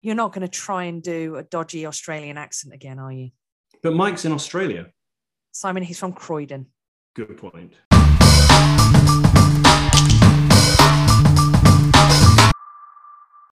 You're not going to try and do a dodgy Australian accent again, are you? But Mike's in Australia. Simon, he's from Croydon. Good point.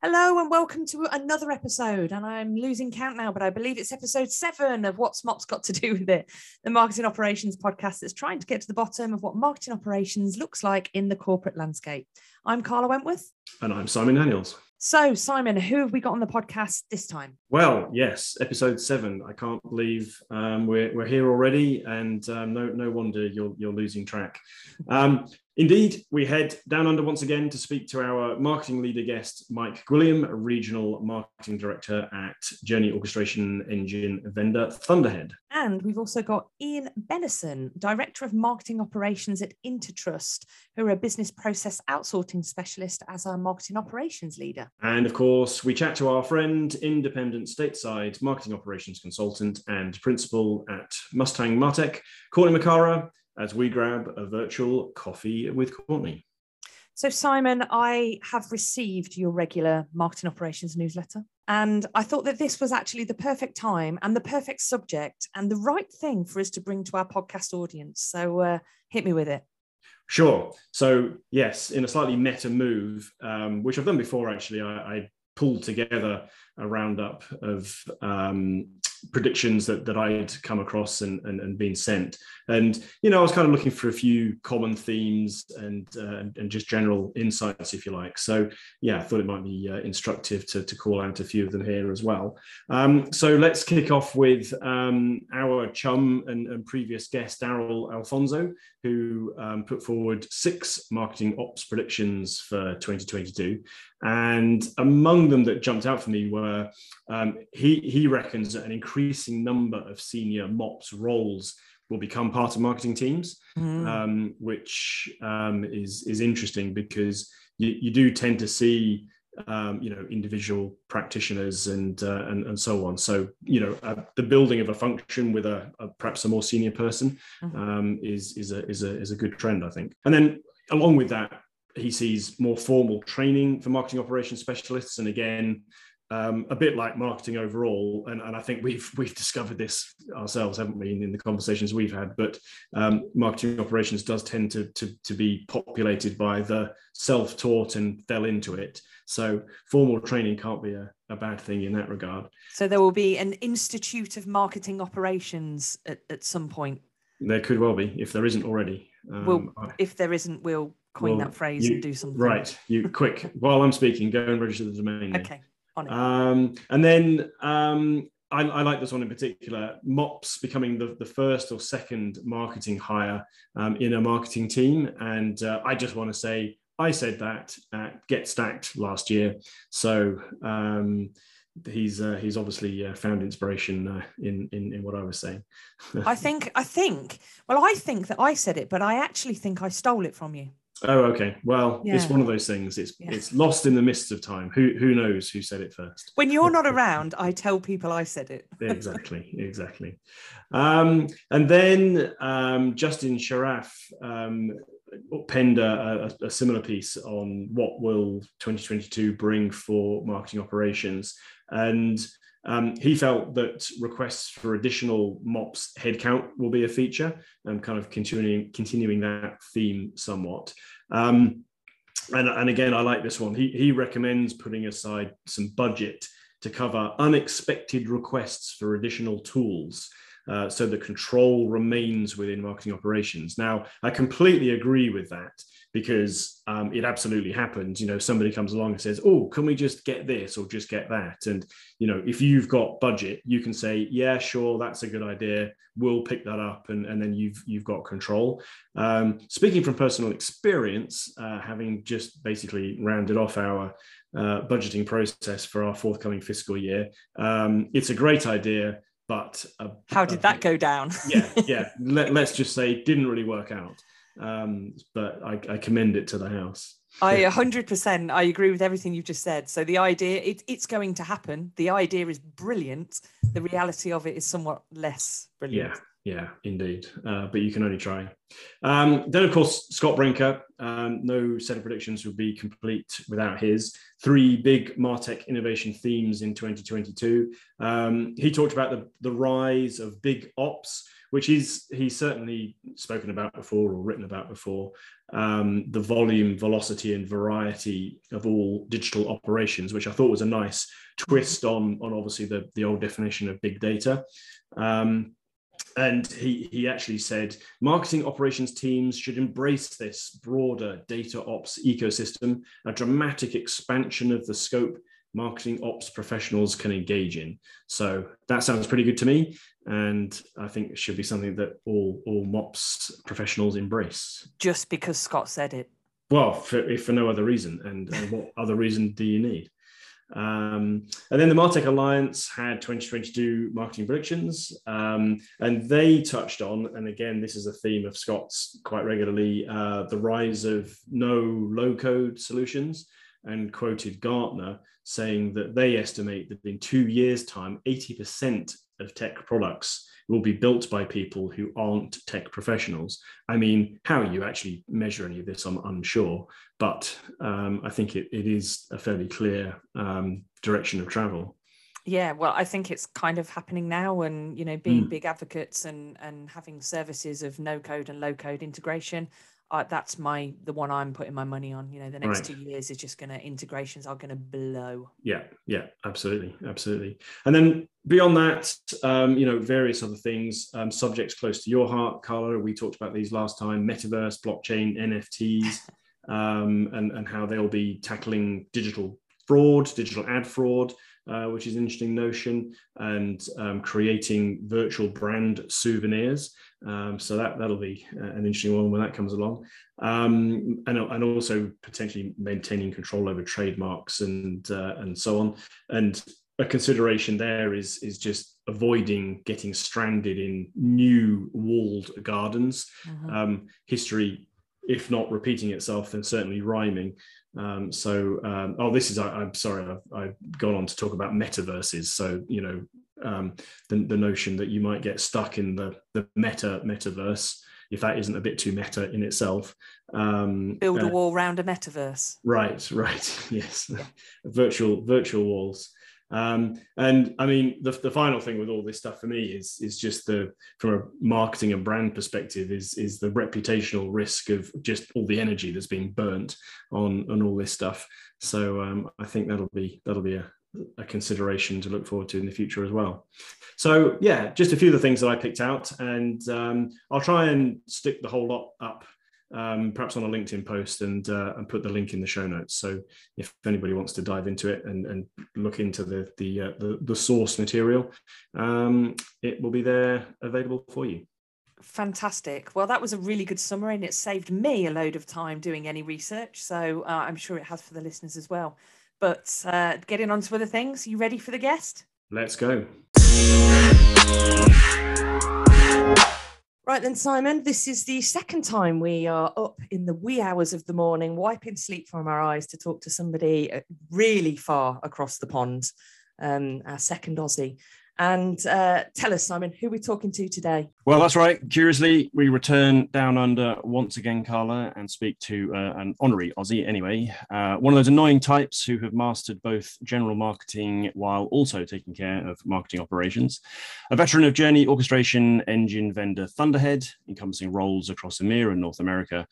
Hello and welcome to another episode. And I'm losing count now, but I believe it's episode seven of What's Mops Got to Do with It, the marketing operations podcast that's trying to get to the bottom of what marketing operations looks like in the corporate landscape. I'm Carla Wentworth. And I'm Simon Daniels. So, Simon, who have we got on the podcast this time? Well, yes, episode seven. I can't believe um, we're, we're here already, and um, no no wonder you're you're losing track. Um, Indeed, we head down under once again to speak to our marketing leader guest, Mike Gwilliam, Regional Marketing Director at Journey Orchestration Engine vendor Thunderhead. And we've also got Ian Bennison, Director of Marketing Operations at Intertrust, who are a business process outsourcing specialist as our marketing operations leader. And of course, we chat to our friend, independent stateside marketing operations consultant and principal at Mustang Martech, Courtney Makara as we grab a virtual coffee with Courtney. So, Simon, I have received your regular marketing operations newsletter, and I thought that this was actually the perfect time and the perfect subject and the right thing for us to bring to our podcast audience. So, uh, hit me with it. Sure. So, yes, in a slightly meta move, um, which I've done before, actually, I, I pulled together a roundup of um, predictions that, that I'd come across and, and, and been sent. And, you know, I was kind of looking for a few common themes and, uh, and just general insights, if you like. So, yeah, I thought it might be uh, instructive to, to call out a few of them here as well. Um, so let's kick off with um, our chum and, and previous guest, Darrell Alfonso, who um, put forward six marketing ops predictions for 2022. And among them that jumped out for me were um, he, he reckons that an increasing number of senior MOPS roles will become part of marketing teams, mm. um, which um, is, is interesting because you, you do tend to see um, you know individual practitioners and, uh, and and so on. So you know uh, the building of a function with a, a perhaps a more senior person mm-hmm. um, is is a is a is a good trend, I think. And then along with that, he sees more formal training for marketing operations specialists, and again. Um, a bit like marketing overall, and, and I think we've we've discovered this ourselves, haven't we, in, in the conversations we've had. But um, marketing operations does tend to, to to be populated by the self-taught and fell into it. So formal training can't be a, a bad thing in that regard. So there will be an institute of marketing operations at, at some point. There could well be, if there isn't already. Um, well, if there isn't, we'll coin well, that phrase you, and do something. Right. You quick while I'm speaking, go and register the domain. Name. Okay. On it. Um, and then um, I, I, like this one in particular. MOPS becoming the, the first or second marketing hire um, in a marketing team, and uh, I just want to say I said that at Get Stacked last year. So um, he's uh, he's obviously uh, found inspiration uh, in, in in what I was saying. I think I think well I think that I said it, but I actually think I stole it from you. Oh, okay. Well, yeah. it's one of those things. It's yeah. it's lost in the mists of time. Who who knows who said it first? When you're not around, I tell people I said it. exactly, exactly. Um, and then um, Justin Sharaf um, penned a, a, a, similar piece on what will 2022 bring for marketing operations, and um, he felt that requests for additional MOPS headcount will be a feature, and kind of continuing continuing that theme somewhat. Um, and, and again, I like this one. He, he recommends putting aside some budget to cover unexpected requests for additional tools. Uh, so the control remains within marketing operations. Now, I completely agree with that because um, it absolutely happens. You know, somebody comes along and says, "Oh, can we just get this or just get that?" And you know, if you've got budget, you can say, "Yeah, sure, that's a good idea. We'll pick that up," and, and then you've you've got control. Um, speaking from personal experience, uh, having just basically rounded off our uh, budgeting process for our forthcoming fiscal year, um, it's a great idea. But how did that go down? yeah, yeah. Let, let's just say it didn't really work out um, but I, I, commend it to the house. I 100% I agree with everything you've just said. So the idea it, it's going to happen. The idea is brilliant. The reality of it is somewhat less brilliant. Yeah. Yeah, indeed. Uh, but you can only try. Um, then, of course, Scott Brinker. Um, no set of predictions would be complete without his three big Martech innovation themes in 2022. Um, he talked about the, the rise of big ops, which is he's certainly spoken about before or written about before. Um, the volume, velocity, and variety of all digital operations, which I thought was a nice twist on on obviously the the old definition of big data. Um, and he, he actually said marketing operations teams should embrace this broader data ops ecosystem, a dramatic expansion of the scope marketing ops professionals can engage in. So that sounds pretty good to me. And I think it should be something that all, all MOPS professionals embrace. Just because Scott said it. Well, for, if for no other reason. And, and what other reason do you need? Um, and then the Martech Alliance had 2022 marketing predictions, um, and they touched on, and again, this is a theme of Scott's quite regularly, uh, the rise of no low code solutions, and quoted Gartner saying that they estimate that in two years' time, 80% of tech products will be built by people who aren't tech professionals. I mean, how you actually measure any of this, I'm unsure, but um, I think it, it is a fairly clear um, direction of travel. Yeah, well, I think it's kind of happening now, and you know, being mm. big advocates and and having services of no code and low code integration uh, that's my the one I'm putting my money on. You know, the next right. two years is just going to integrations are going to blow. Yeah, yeah, absolutely, absolutely. And then beyond that, um, you know, various other things, um, subjects close to your heart, Carla. We talked about these last time: metaverse, blockchain, NFTs, um, and and how they'll be tackling digital fraud, digital ad fraud. Uh, which is an interesting notion, and um, creating virtual brand souvenirs. Um, so that that'll be uh, an interesting one when that comes along, um, and and also potentially maintaining control over trademarks and uh, and so on. And a consideration there is is just avoiding getting stranded in new walled gardens. Mm-hmm. Um, history, if not repeating itself, then certainly rhyming. Um, so, um, oh, this is, I, am sorry, I've, I've, gone on to talk about metaverses. So, you know, um, the, the notion that you might get stuck in the, the meta metaverse, if that isn't a bit too meta in itself. Um, Build a uh, wall around a metaverse. Right, right. Yes. Yeah. virtual, virtual walls. Um, and I mean, the, the final thing with all this stuff for me is is just the from a marketing and brand perspective is is the reputational risk of just all the energy that's being burnt on on all this stuff. So um, I think that'll be that'll be a, a consideration to look forward to in the future as well. So yeah, just a few of the things that I picked out, and um, I'll try and stick the whole lot up um, perhaps on a LinkedIn post and uh, and put the link in the show notes. So if anybody wants to dive into it and, and look into the the, uh, the, the source material, um, it will be there available for you. Fantastic. Well, that was a really good summary, and it saved me a load of time doing any research. So uh, I'm sure it has for the listeners as well. But uh, getting on to other things, you ready for the guest? Let's go. Right then, Simon, this is the second time we are up in the wee hours of the morning, wiping sleep from our eyes to talk to somebody uh, really far across the pond, um, our second Aussie. And uh, tell us, Simon, who are we talking to today? Well, that's right. Curiously, we return down under once again, Carla, and speak to uh, an honorary Aussie anyway. Uh, one of those annoying types who have mastered both general marketing while also taking care of marketing operations. A veteran of journey orchestration engine vendor Thunderhead, encompassing roles across EMEA and North America.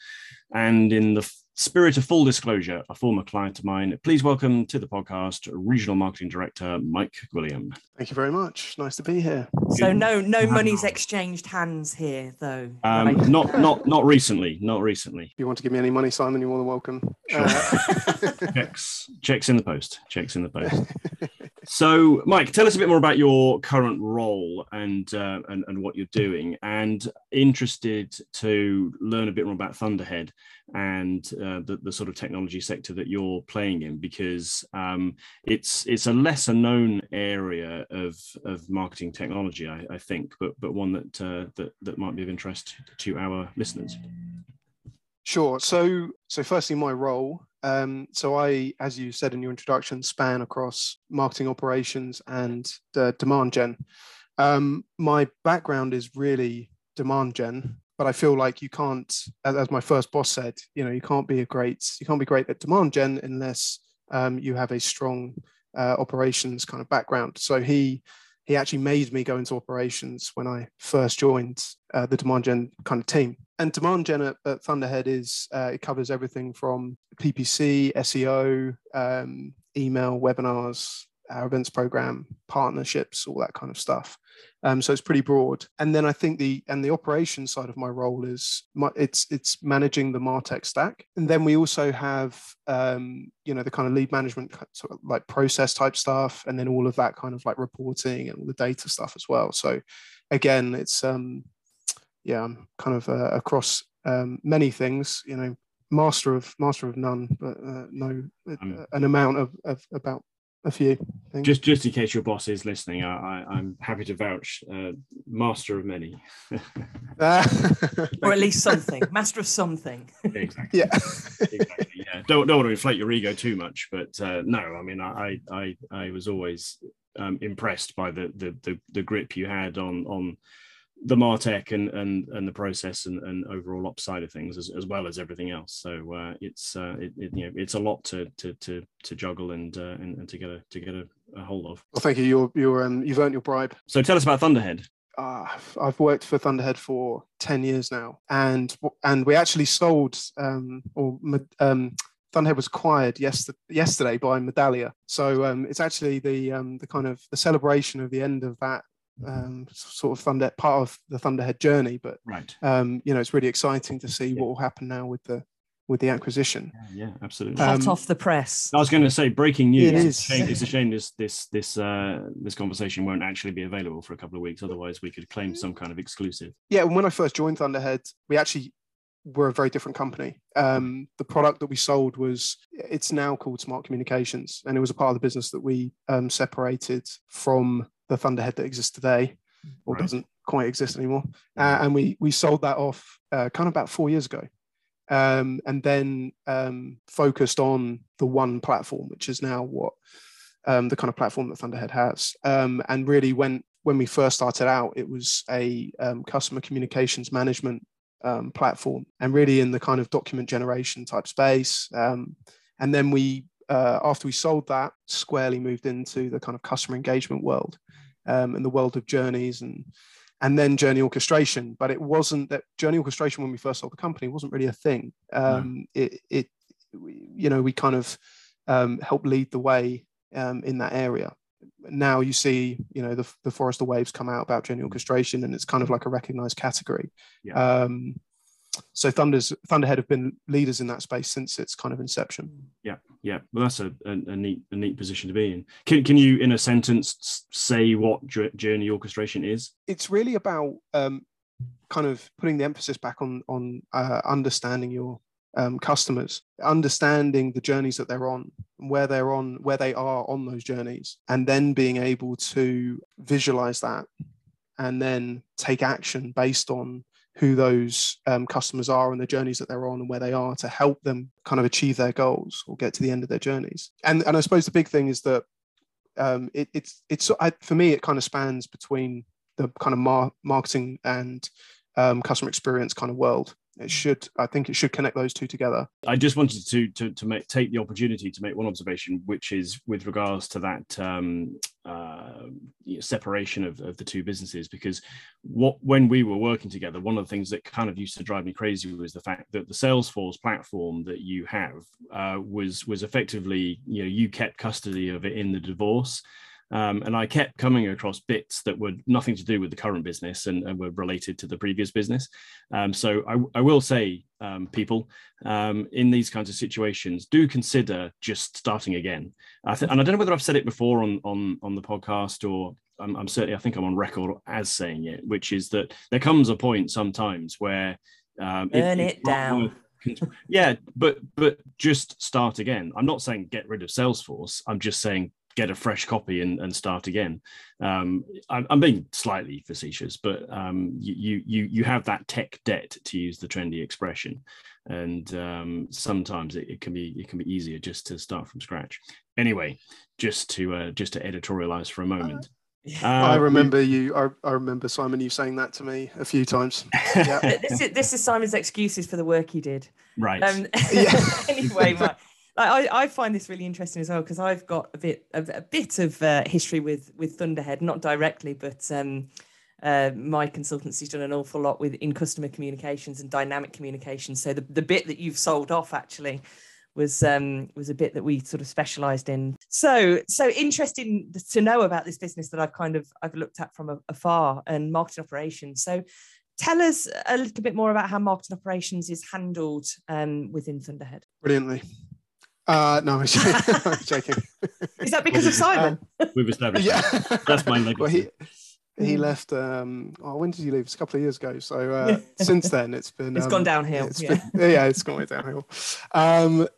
And in the spirit of full disclosure, a former client of mine, please welcome to the podcast Regional Marketing Director Mike Gwilliam. Thank you very much. Nice to be here. So no no money's exchanged hands here though. Um, right? Not not not recently. Not recently. If you want to give me any money, Simon, you're more than welcome. Sure. Uh... checks checks in the post. Checks in the post. so, Mike, tell us a bit more about your current role and uh, and, and what you're doing, and interested to learn a bit more about Thunderhead and uh, the, the sort of technology sector that you're playing in because um, it's it's a lesser known area of of marketing technology I, I think but but one that uh, that that might be of interest to our listeners. Sure. So so firstly my role um, so I, as you said in your introduction, span across marketing operations and uh, demand gen. Um, my background is really demand gen, but I feel like you can't, as, as, my first boss said, you know, you can't be a great, you can't be great at demand gen unless um, you have a strong uh, operations kind of background. So he he actually made me go into operations when I first joined uh, the demand gen kind of team. And demand gen at, at Thunderhead is uh, it covers everything from PPC, SEO, um, email, webinars, our events program, partnerships, all that kind of stuff. Um, so it's pretty broad. And then I think the and the operations side of my role is my, it's it's managing the Martech stack. And then we also have um, you know the kind of lead management sort of like process type stuff, and then all of that kind of like reporting and all the data stuff as well. So again, it's um, yeah, I'm kind of uh, across um, many things. You know, master of master of none, but uh, no, um, an amount of, of about a few. Things. Just just in case your boss is listening, I, I am happy to vouch. Uh, master of many, or at least something. Master of something. exactly. Yeah. exactly. Yeah. Don't don't want to inflate your ego too much, but uh, no, I mean, I I I was always um, impressed by the, the the the grip you had on on the martech and and and the process and, and overall ops side of things as, as well as everything else. So uh, it's uh, it, it, you know it's a lot to to to, to juggle and, uh, and, and to get a to get a, a hold of. Well thank you. You're you're um, you've earned your bribe. So tell us about thunderhead. Uh, I've worked for Thunderhead for ten years now, and and we actually sold um, or um, Thunderhead was acquired yesterday, yesterday by Medallia. So um, it's actually the um, the kind of the celebration of the end of that um, sort of thunder part of the Thunderhead journey. But right, um, you know, it's really exciting to see yeah. what will happen now with the with the acquisition. Yeah, yeah absolutely. Hot um, off the press. I was going to say breaking news. It is. It's a shame, it's a shame this this this uh, this conversation won't actually be available for a couple of weeks. Otherwise, we could claim some kind of exclusive. Yeah, when I first joined Thunderhead, we actually were a very different company. Um, the product that we sold was it's now called Smart Communications, and it was a part of the business that we um, separated from the Thunderhead that exists today, or right. doesn't quite exist anymore. Uh, and we we sold that off uh, kind of about four years ago, um, and then um, focused on the one platform, which is now what um, the kind of platform that Thunderhead has. Um, and really, when when we first started out, it was a um, customer communications management um, platform, and really in the kind of document generation type space. and then we uh, after we sold that, squarely moved into the kind of customer engagement world um, and the world of journeys and and then journey orchestration. But it wasn't that journey orchestration when we first sold the company wasn't really a thing. Um, no. It it you know we kind of um, helped lead the way um, in that area. Now you see, you know, the, the Forrester Waves come out about journey orchestration, and it's kind of like a recognized category. Yeah. So Thunder's Thunderhead have been leaders in that space since its kind of inception. Yeah, yeah. Well, that's a, a, a neat a neat position to be in. Can can you, in a sentence, say what journey orchestration is? It's really about um, kind of putting the emphasis back on on uh, understanding your um, customers, understanding the journeys that they're on, where they're on, where they are on those journeys, and then being able to visualize that and then take action based on who those um, customers are and the journeys that they're on and where they are to help them kind of achieve their goals or get to the end of their journeys. And and I suppose the big thing is that um, it, it's it's I, for me it kind of spans between the kind of mar- marketing and um, customer experience kind of world it should i think it should connect those two together. I just wanted to to, to make take the opportunity to make one observation which is with regards to that um, uh, you know, separation of, of the two businesses because what when we were working together one of the things that kind of used to drive me crazy was the fact that the salesforce platform that you have uh, was was effectively you know you kept custody of it in the divorce um, and I kept coming across bits that were nothing to do with the current business and, and were related to the previous business. Um, so I, I, will say, um, people, um, in these kinds of situations, do consider just starting again. Th- and I don't know whether I've said it before on on on the podcast or I'm, I'm, certainly I think I'm on record as saying it, which is that there comes a point sometimes where um, burn it, it down. yeah, but but just start again. I'm not saying get rid of Salesforce. I'm just saying get a fresh copy and, and start again. Um, I'm, I'm, being slightly facetious, but um, you you you have that tech debt to use the trendy expression, and um, sometimes it, it, can be it can be easier just to start from scratch. Anyway, just to uh, just to editorialize for a moment. Uh, I remember you. I, I remember Simon. You saying that to me a few times. Yeah. this is this is Simon's excuses for the work he did. right. Um, Yeah. anyway, Mike, like, I, I find this really interesting as well because I've got a bit of a bit of uh, history with with Thunderhead, not directly, but um, uh, my consultancy's done an awful lot with in customer communications and dynamic communications. So the, the bit that you've sold off actually was um, was a bit that we sort of specialised in. So so interesting to know about this business that I've kind of I've looked at from afar and marketing operations. So tell us a little bit more about how marketing operations is handled um, within Thunderhead. Brilliantly. Uh, no, I'm joking. I'm joking. Is that because of Simon? We've established yeah, that. That's my legacy. Well, he he Mm. left. Um, oh, when did he leave? It's a couple of years ago. So uh, since then, it's been. It's um, gone downhill, it's yeah. been- yeah, it's gone way downhill. Um,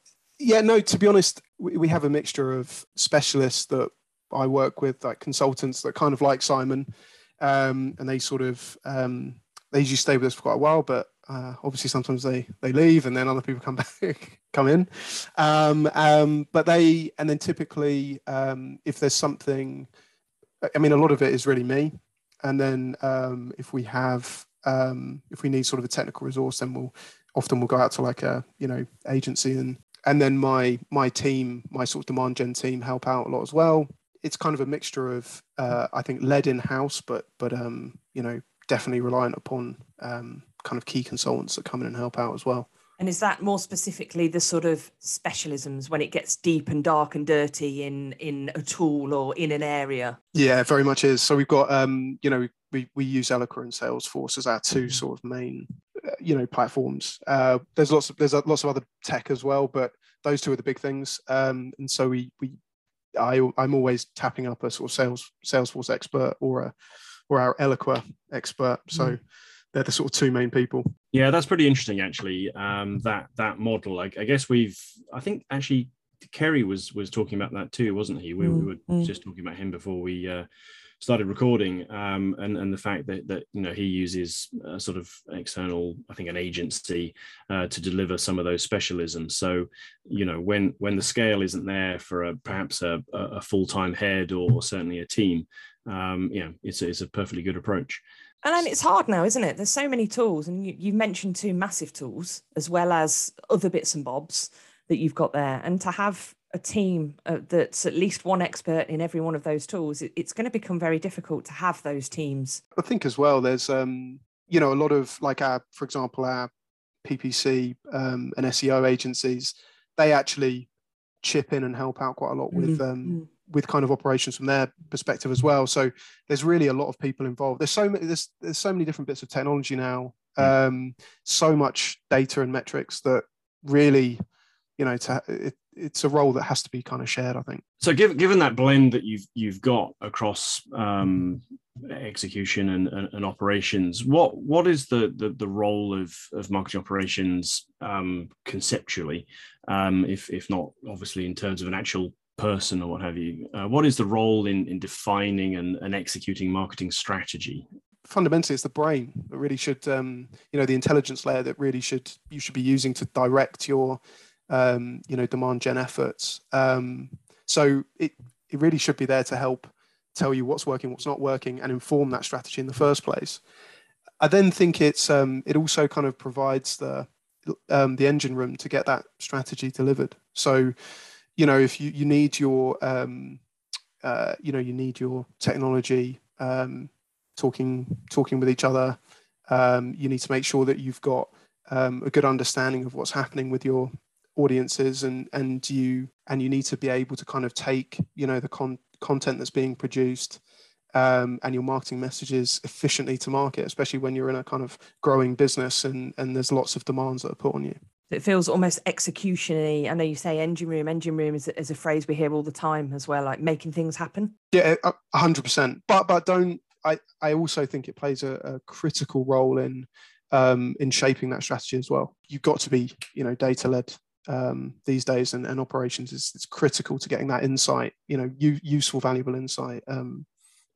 yeah, no. To be honest, we, we have a mixture of specialists that I work with, like consultants that kind of like Simon, um, and they sort of um, they usually stay with us for quite a while, but uh, obviously sometimes they they leave and then other people come back come in. Um, um, but they and then typically um, if there's something i mean a lot of it is really me. And then um, if we have um, if we need sort of a technical resource then we'll often we'll go out to like a you know agency and and then my my team my sort of demand gen team help out a lot as well. It's kind of a mixture of uh, i think led in house but but um, you know definitely reliant upon kind of key consultants that come in and help out as well. And is that more specifically the sort of specialisms when it gets deep and dark and dirty in in a tool or in an area? Yeah, very much is. So we've got, um, you know, we, we use Eloqua and Salesforce as our two sort of main, uh, you know, platforms. Uh, there's lots of there's lots of other tech as well, but those two are the big things. Um, and so we we I I'm always tapping up a sort of sales Salesforce expert or a or our Eloqua expert. So they're the sort of two main people. Yeah, that's pretty interesting, actually. Um, that that model. I, I guess we've. I think actually, Kerry was was talking about that too, wasn't he? We, we Mm, were mm. just talking about him before we uh, started recording, um, and and the fact that that you know he uses a sort of external, I think, an agency uh, to deliver some of those specialisms. So you know, when when the scale isn't there for a perhaps a, a full time head or certainly a team, um, yeah, it's a, it's a perfectly good approach. And then it's hard now, isn't it? There's so many tools, and you, you've mentioned two massive tools as well as other bits and bobs that you've got there. And to have a team uh, that's at least one expert in every one of those tools, it, it's going to become very difficult to have those teams. I think as well, there's um, you know, a lot of like our, for example, our PPC um, and SEO agencies, they actually chip in and help out quite a lot with Mm, um, mm. With kind of operations from their perspective as well. So there's really a lot of people involved. There's so many there's there's so many different bits of technology now. Um, so much data and metrics that really, you know, to, it, it's a role that has to be kind of shared. I think. So, given given that blend that you've you've got across um, execution and, and, and operations, what what is the the, the role of, of marketing operations um, conceptually, um, if if not obviously in terms of an actual person or what have you? Uh, what is the role in in defining and, and executing marketing strategy? fundamentally it's the brain that really should um, you know the intelligence layer that really should you should be using to direct your um, you know demand gen efforts um, so it, it really should be there to help tell you what's working what's not working and inform that strategy in the first place i then think it's um, it also kind of provides the um, the engine room to get that strategy delivered so you know if you, you need your um, uh, you know you need your technology um, talking talking with each other. Um, you need to make sure that you've got um, a good understanding of what's happening with your audiences, and and you and you need to be able to kind of take you know the con- content that's being produced um, and your marketing messages efficiently to market, especially when you're in a kind of growing business and and there's lots of demands that are put on you. It feels almost execution-y. I know you say engine room. Engine room is, is a phrase we hear all the time as well, like making things happen. Yeah, hundred percent. But but don't I? I also think it plays a, a critical role in um, in shaping that strategy as well. You've got to be you know data led um, these days, and, and operations is critical to getting that insight. You know, u- useful, valuable insight um,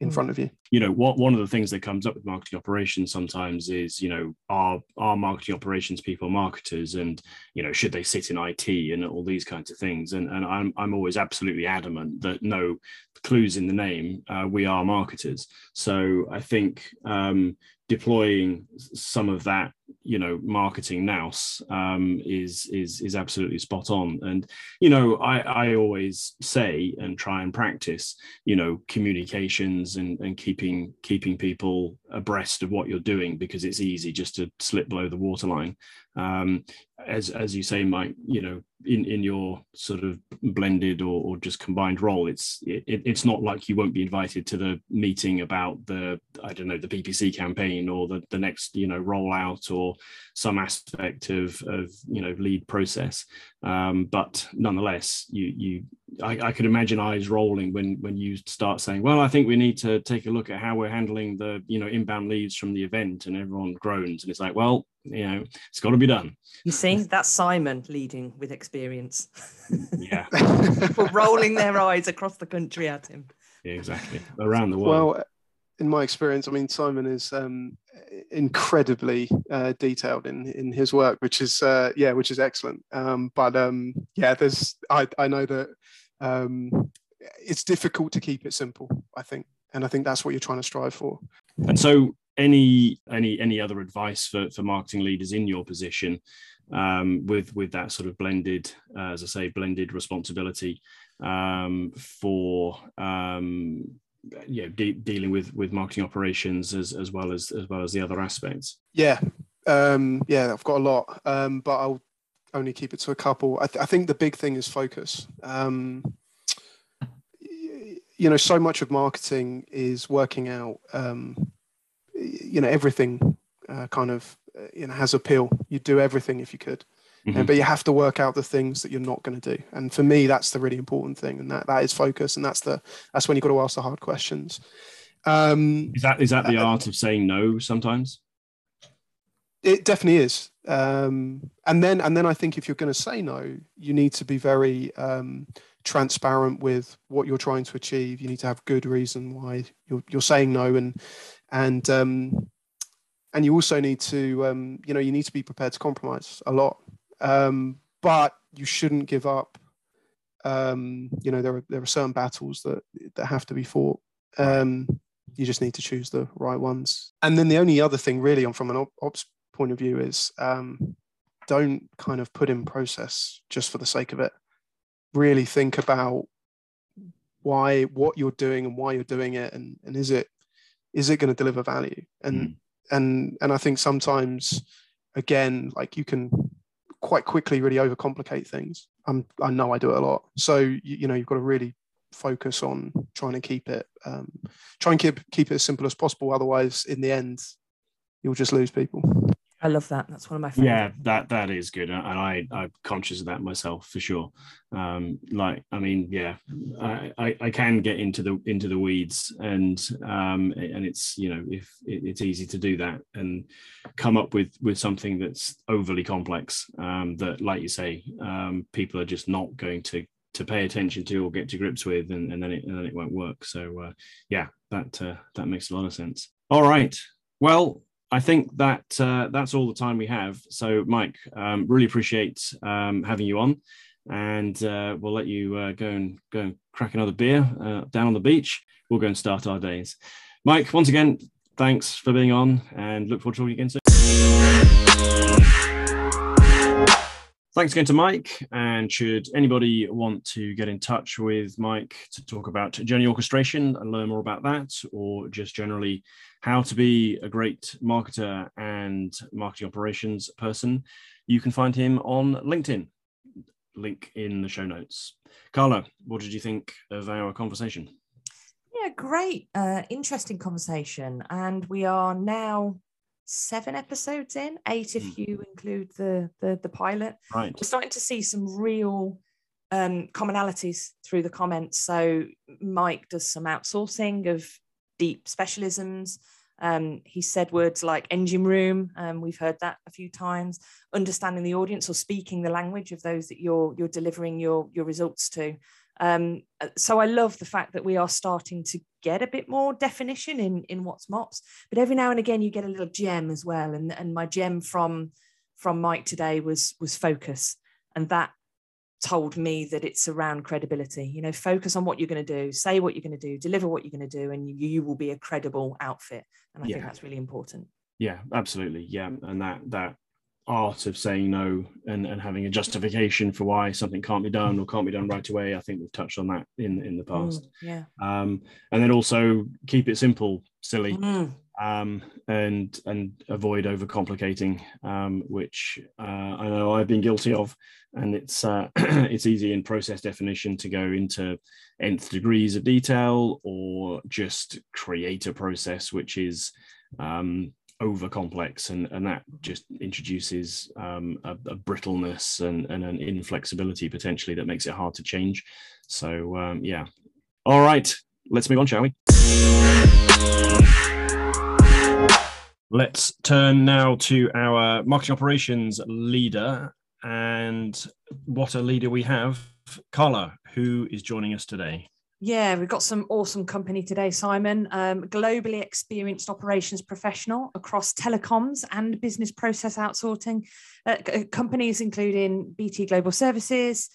in Mm. front of you. you know what one of the things that comes up with marketing operations sometimes is you know are are marketing operations people marketers and you know should they sit in IT and all these kinds of things and and I'm I'm always absolutely adamant that no clues in the name uh, we are marketers so I think um, deploying some of that you know marketing nous um, is is is absolutely spot on. And you know I I always say and try and practice you know communications and and keeping keeping people abreast of what you're doing because it's easy just to slip below the waterline um, as as you say mike you know in in your sort of blended or, or just combined role it's it, it's not like you won't be invited to the meeting about the i don't know the ppc campaign or the, the next you know rollout or some aspect of of you know lead process. Um, but nonetheless you you I, I could imagine eyes rolling when when you start saying well i think we need to take a look at how we're handling the you know inbound leads from the event and everyone groans and it's like well you know it's got to be done. You see, that's Simon leading with experience. yeah. People rolling their eyes across the country at him. exactly. Around the world. Well, in my experience, I mean, Simon is um, incredibly uh, detailed in in his work, which is uh, yeah, which is excellent. Um, but um, yeah, there's I I know that um, it's difficult to keep it simple. I think, and I think that's what you're trying to strive for. And so, any any any other advice for for marketing leaders in your position um, with with that sort of blended, uh, as I say, blended responsibility um, for um, know de- dealing with with marketing operations as as well as as well as the other aspects. Yeah, um, yeah, I've got a lot, um, but I'll only keep it to a couple. I, th- I think the big thing is focus. Um, you know, so much of marketing is working out. Um, you know, everything uh, kind of uh, you know has appeal. You do everything if you could, Mhm. Uh, but you have to work out the things that you're not going to do. And for me, that's the really important thing, and that that is focus, and that's the that's when you've got to ask the hard questions. Um, Is that is that the Uh, art of saying no sometimes? It definitely is. Um, and then and then I think if you're going to say no, you need to be very um, transparent with what you're trying to achieve. You need to have good reason why you're, you're saying no, and and um, and you also need to um, you know you need to be prepared to compromise a lot. Um, but you shouldn't give up. Um, you know there are there are certain battles that that have to be fought. Um, you just need to choose the right ones. And then the only other thing, really, on from an op- ops point of view, is um, don't kind of put in process just for the sake of it. Really think about why what you're doing and why you're doing it, and and is it is it going to deliver value? And and and I think sometimes, again, like you can quite quickly really overcomplicate things. I'm I know I do it a lot. So you, you know you've got to really focus on trying to keep it um, try and keep keep it as simple as possible. Otherwise, in the end, you'll just lose people. I love that. That's one of my favorite. Yeah, that that is good, and I I'm conscious of that myself for sure. Um, like, I mean, yeah, I, I I can get into the into the weeds, and um, and it's you know if it, it's easy to do that and come up with with something that's overly complex um, that, like you say, um, people are just not going to to pay attention to or get to grips with, and, and then it and then it won't work. So uh, yeah, that uh, that makes a lot of sense. All right, well. I think that uh, that's all the time we have. So, Mike, um, really appreciate um, having you on, and uh, we'll let you uh, go and go and crack another beer uh, down on the beach. We'll go and start our days. Mike, once again, thanks for being on, and look forward to talking again soon. Thanks again to Mike. And should anybody want to get in touch with Mike to talk about journey orchestration and learn more about that, or just generally how to be a great marketer and marketing operations person, you can find him on LinkedIn. Link in the show notes. Carla, what did you think of our conversation? Yeah, great. Uh, interesting conversation. And we are now seven episodes in, eight if Mm. you include the, the the pilot. Right. We're starting to see some real um, commonalities through the comments. So Mike does some outsourcing of deep specialisms. Um, he said words like engine room. Um, we've heard that a few times. Understanding the audience or speaking the language of those that you're you're delivering your your results to. Um, uh, so I love the fact that we are starting to get a bit more definition in in what's mops, but every now and again you get a little gem as well. And and my gem from from Mike today was was focus, and that told me that it's around credibility. You know, focus on what you're going to do, say what you're going to do, deliver what you're going to do, and you, you will be a credible outfit. And I yeah. think that's really important. Yeah, absolutely. Yeah, and that that art of saying no and, and having a justification for why something can't be done or can't be done right away. I think we've touched on that in in the past. Mm, yeah. Um, and then also keep it simple, silly, mm. um, and and avoid overcomplicating, um, which uh, I know I've been guilty of. And it's uh, it's easy in process definition to go into nth degrees of detail or just create a process which is um, over complex and, and that just introduces um, a, a, brittleness and, and, an inflexibility potentially that makes it hard to change. So um, yeah. All right let's move on shall we? Let's turn now to our marketing operations leader and what a leader we have carla who is joining us today yeah, we've got some awesome company today, Simon. Um, globally experienced operations professional across telecoms and business process outsourcing. Uh, uh companies including BT Global Services,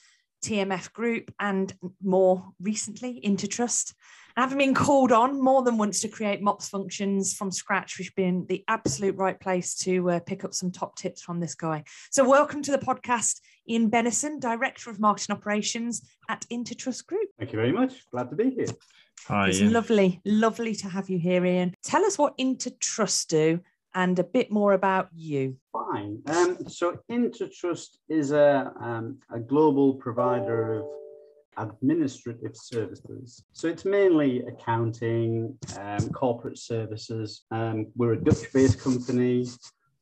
TMF Group, and more recently, Intertrust. And having been called on more than once to create MOPS functions from scratch, which has been the absolute right place to uh, pick up some top tips from this guy. So, welcome to the podcast, Ian Bennison, Director of Marketing Operations at Intertrust Group. Thank you very much. Glad to be here. Hi, it's Ian. lovely, lovely to have you here, Ian. Tell us what Intertrust do and a bit more about you. Fine. Um, so, Intertrust is a, um, a global provider of administrative services. So it's mainly accounting, um, corporate services. Um, we're a Dutch based company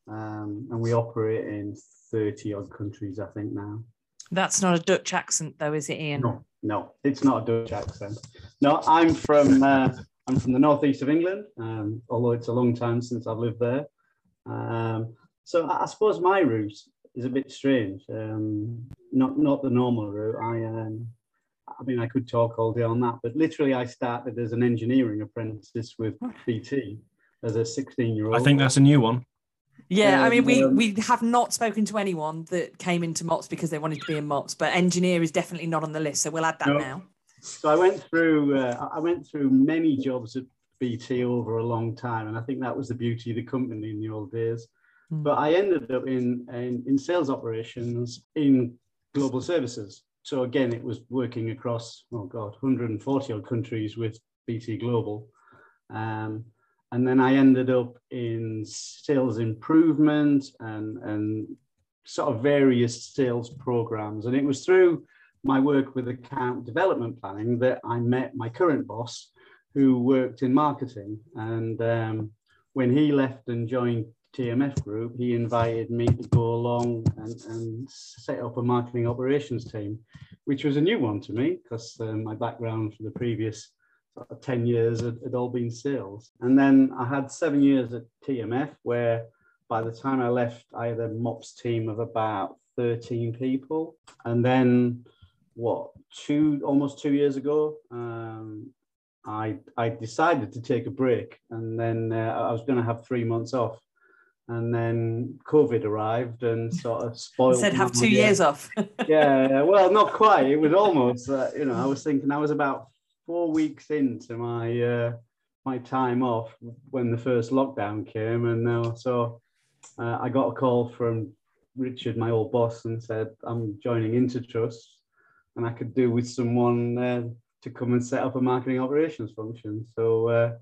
um, and we operate in 30 odd countries, I think, now. That's not a Dutch accent, though, is it, Ian? No, no, it's not a Dutch accent. No, I'm from uh, I'm from the northeast of England, um, although it's a long time since I've lived there. Um, so I suppose my route is a bit strange. Um, not not the normal route. I um, I mean, I could talk all day on that, but literally, I started as an engineering apprentice with BT as a 16 year old. I think that's a new one. Yeah, um, I mean, we um, we have not spoken to anyone that came into MOPS because they wanted to be in MOPS, but engineer is definitely not on the list, so we'll add that no. now. So I went through uh, I went through many jobs at BT over a long time, and I think that was the beauty of the company in the old days. Mm. But I ended up in, in in sales operations in global services. So again, it was working across, oh God, 140 odd countries with BT Global. Um, and then I ended up in sales improvement and, and sort of various sales programs. And it was through my work with account development planning that I met my current boss who worked in marketing. And um, when he left and joined TMF group, he invited me to go along and, and set up a marketing operations team, which was a new one to me because um, my background for the previous sort of 10 years had, had, all been sales. And then I had seven years at TMF where by the time I left, I had a MOPS team of about 13 people. And then what, two, almost two years ago, um, I, I decided to take a break and then uh, I was going to have three months off and then COVID arrived and sort of spoiled. Said have two years off. yeah, well, not quite. It was almost. Uh, you know, I was thinking I was about four weeks into my uh, my time off when the first lockdown came, and uh, so uh, I got a call from Richard, my old boss, and said I'm joining Intertrust, and I could do with someone uh, to come and set up a marketing operations function. So uh,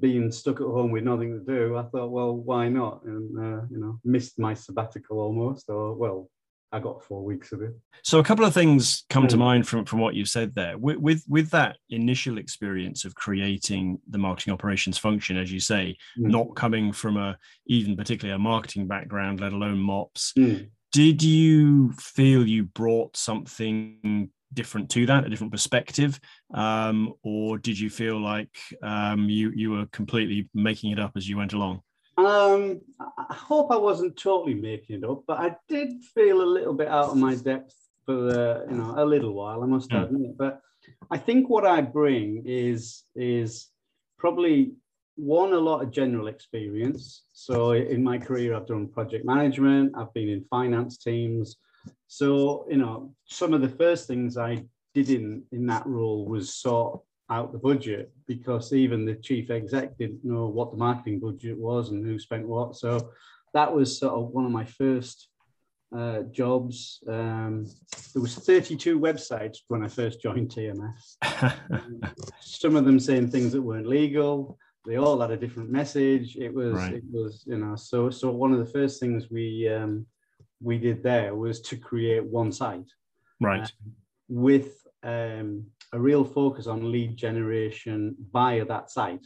being stuck at home with nothing to do, I thought, well, why not? And uh, you know, missed my sabbatical almost, or well, I got four weeks of it. So a couple of things come to mind from from what you said there. With, with, with that initial experience of creating the marketing operations function, as you say, mm. not coming from a even particularly a marketing background, let alone MOPS. Mm. Did you feel you brought something different to that, a different perspective, um, or did you feel like um, you you were completely making it up as you went along? Um, I hope I wasn't totally making it up, but I did feel a little bit out of my depth for uh, you know a little while. I must Mm. admit, but I think what I bring is is probably one a lot of general experience. So in my career, I've done project management. I've been in finance teams. So you know, some of the first things I did in in that role was sort out the budget because even the chief exec didn't know what the marketing budget was and who spent what. So that was sort of one of my first uh, jobs. Um, there was 32 websites when I first joined TMF. Some of them saying things that weren't legal. They all had a different message. It was, Right. it was, you know. So, so one of the first things we um, we did there was to create one site right. with um, a real focus on lead generation via that site,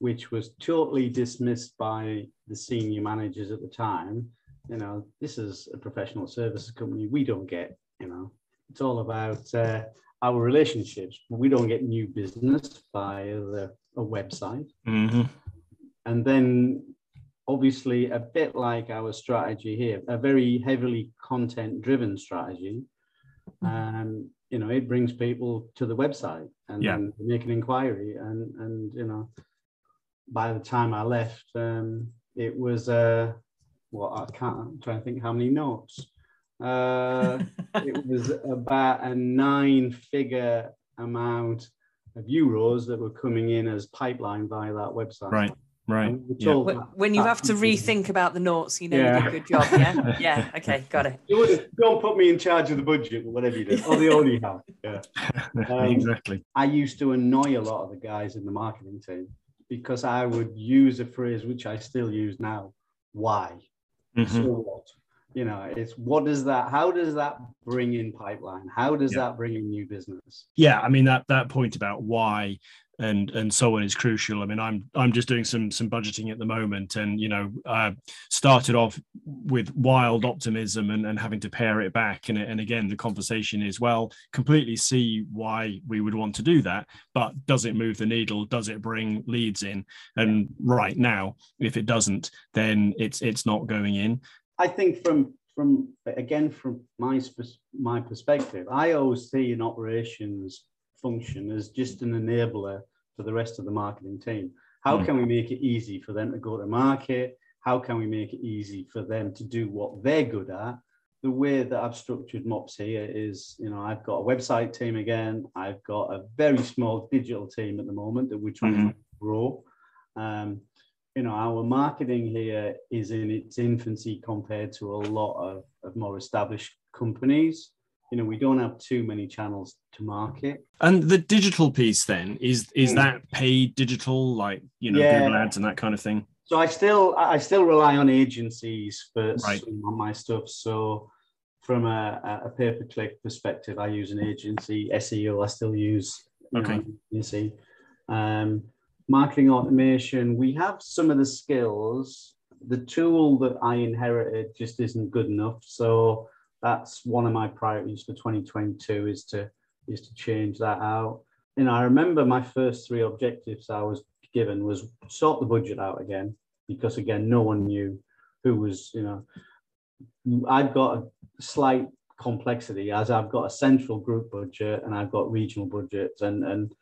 which was totally dismissed by the senior managers at the time. You know, this is a professional services company. We don't get, you know, it's all about uh, our relationships. We don't get new business via the, a website. hmm And then obviously a bit like our strategy here, a very heavily content driven strategy. Um, you know, it brings people to the website and Yeah. then make an inquiry. And and you know, by the time I left, um, it was uh well, I can't I'm trying to think how many notes. Uh it was about a nine figure amount of euros that were coming in as pipeline via that website. Right. Right. And we were Yeah. told When, you have to rethink about the noughts, you know you did a good job. Yeah. Yeah. Okay. Got it. You wouldn't- don't put me in charge of the budget, but whatever you do. Oh, they already have. Yeah. Um, exactly. I used to annoy a lot of the guys in the marketing team because I would use a phrase which I still use now. Why? Mhm. So what? You know, it's what does that? How does that bring in pipeline? How does Yeah. that bring in new business? yeah i mean that that point about why and and so on is crucial. I mean i'm i'm just doing some some budgeting at the moment and you know uh, started off with wild optimism and, and having to pare it back. And, and again the conversation is well completely see why we would want to do that but does it move the needle? Does it bring leads in? And right now if it doesn't then it's it's not going in. I think from from again from my my perspective, I always see in operations function as just an enabler for the rest of the marketing team. How Mm. can we make it easy for them to go to market? How can we make it easy for them to do what they're good at? The way that I've structured MOPS here is, you know, I've got a website team again. I've got a very small digital team at the moment that we're trying to grow. Um, you know, our marketing here is in its infancy compared to a lot of, of more established companies. You know, we don't have too many channels to market. and the digital piece then is is Mm. that paid digital like you know Yeah. google ads and that kind of thing So I still I still rely on agencies for Right. of my stuff. So from a, a pay per click perspective, I use an agency. SEO I still use. know, Okay. agency. Um, marketing automation, we have some of the skills. The tool that I inherited just isn't good enough. So that's one of my priorities for 2022 is to is to change that out. And I remember my first three objectives I was given was sort the budget out again because again no one knew who was you know I've got a slight complexity as I've got a central group budget and I've got regional budgets and and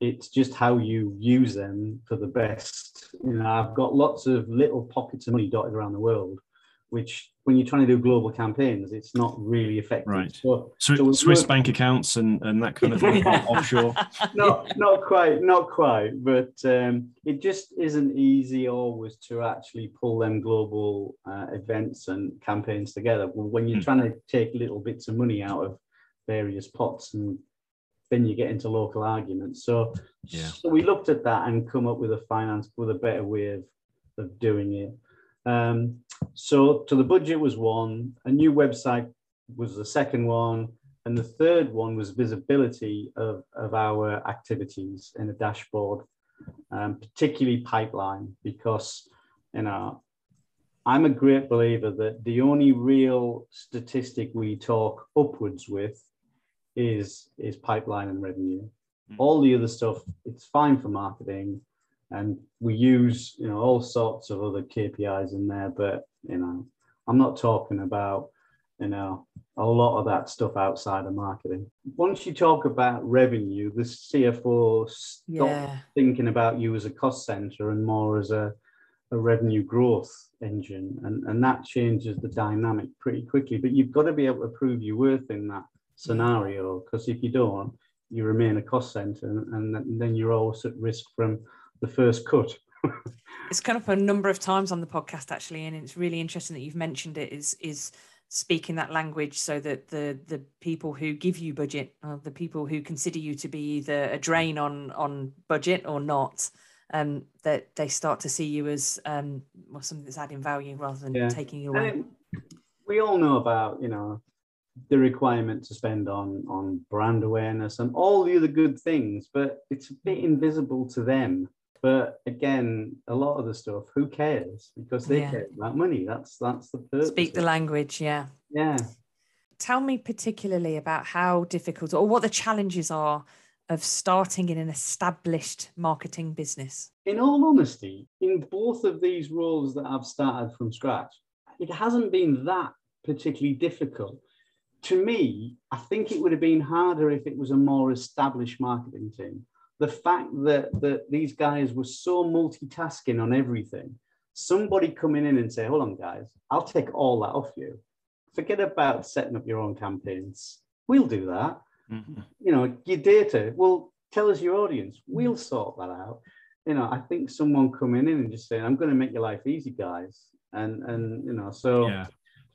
it's just how you use them for the best you know I've got lots of little pockets of money dotted around the world which when you're trying to do global campaigns it's not really effective Right. so Swiss, So Swiss work- bank accounts and, and that kind of thing offshore. not not quite not quite but um, it just isn't easy always to actually pull them global uh, events and campaigns together when you're Hmm. trying to take little bits of money out of various pots and then you get into local arguments so Yeah. so we looked at that and come up with a finance with a better way of, of doing it um, so so the budget was one a new website was the second one and the third one was visibility of, of our activities in a dashboard, um, particularly pipeline, because you know I'm a great believer that the only real statistic we talk upwards with is is pipeline and revenue. Mm. All the other stuff, it's fine for marketing, and we use you know all sorts of other KPIs in there, but you know I'm not talking about you know, a lot of that stuff outside of marketing. Once you talk about revenue, the CFO stop Yeah. thinking about you as a cost center and more as a, a revenue growth engine. And, and that changes the dynamic pretty quickly. But you've got to be able to prove your worth in that scenario because if you don't, you remain a cost center and, and then you're always at risk from the first cut. It's come up a number of times on the podcast actually, and it's really interesting that you've mentioned it. Is is speaking that language so that the the people who give you budget, or the people who consider you to be either a drain on on budget or not, um, that they start to see you as um, well, something that's adding value rather than Yeah. taking you away. We all know about, you know, the requirement to spend on on brand awareness and all the other good things, but it's a bit invisible to them. But again, a lot of the stuff, who cares? Because they Yeah. care about money. That's that's the purpose. Speak the language, yeah. Yeah. tell me particularly about how difficult or what the challenges are of starting in an established marketing business. in all honesty, in both of these roles that I've started from scratch, it hasn't been that particularly difficult. To me, I think it would have been harder if it was a more established marketing team. The fact that, that these guys were so multitasking on everything, somebody coming in and say, hold on, guys, I'll take all that off you. Forget about setting up your own campaigns. We'll do that Mhm. you know, your data. Well, tell us your audience. We'll sort that out. You know, I think someone coming in and just saying, "I'm going to make your life easy, guys," and and you know, so yeah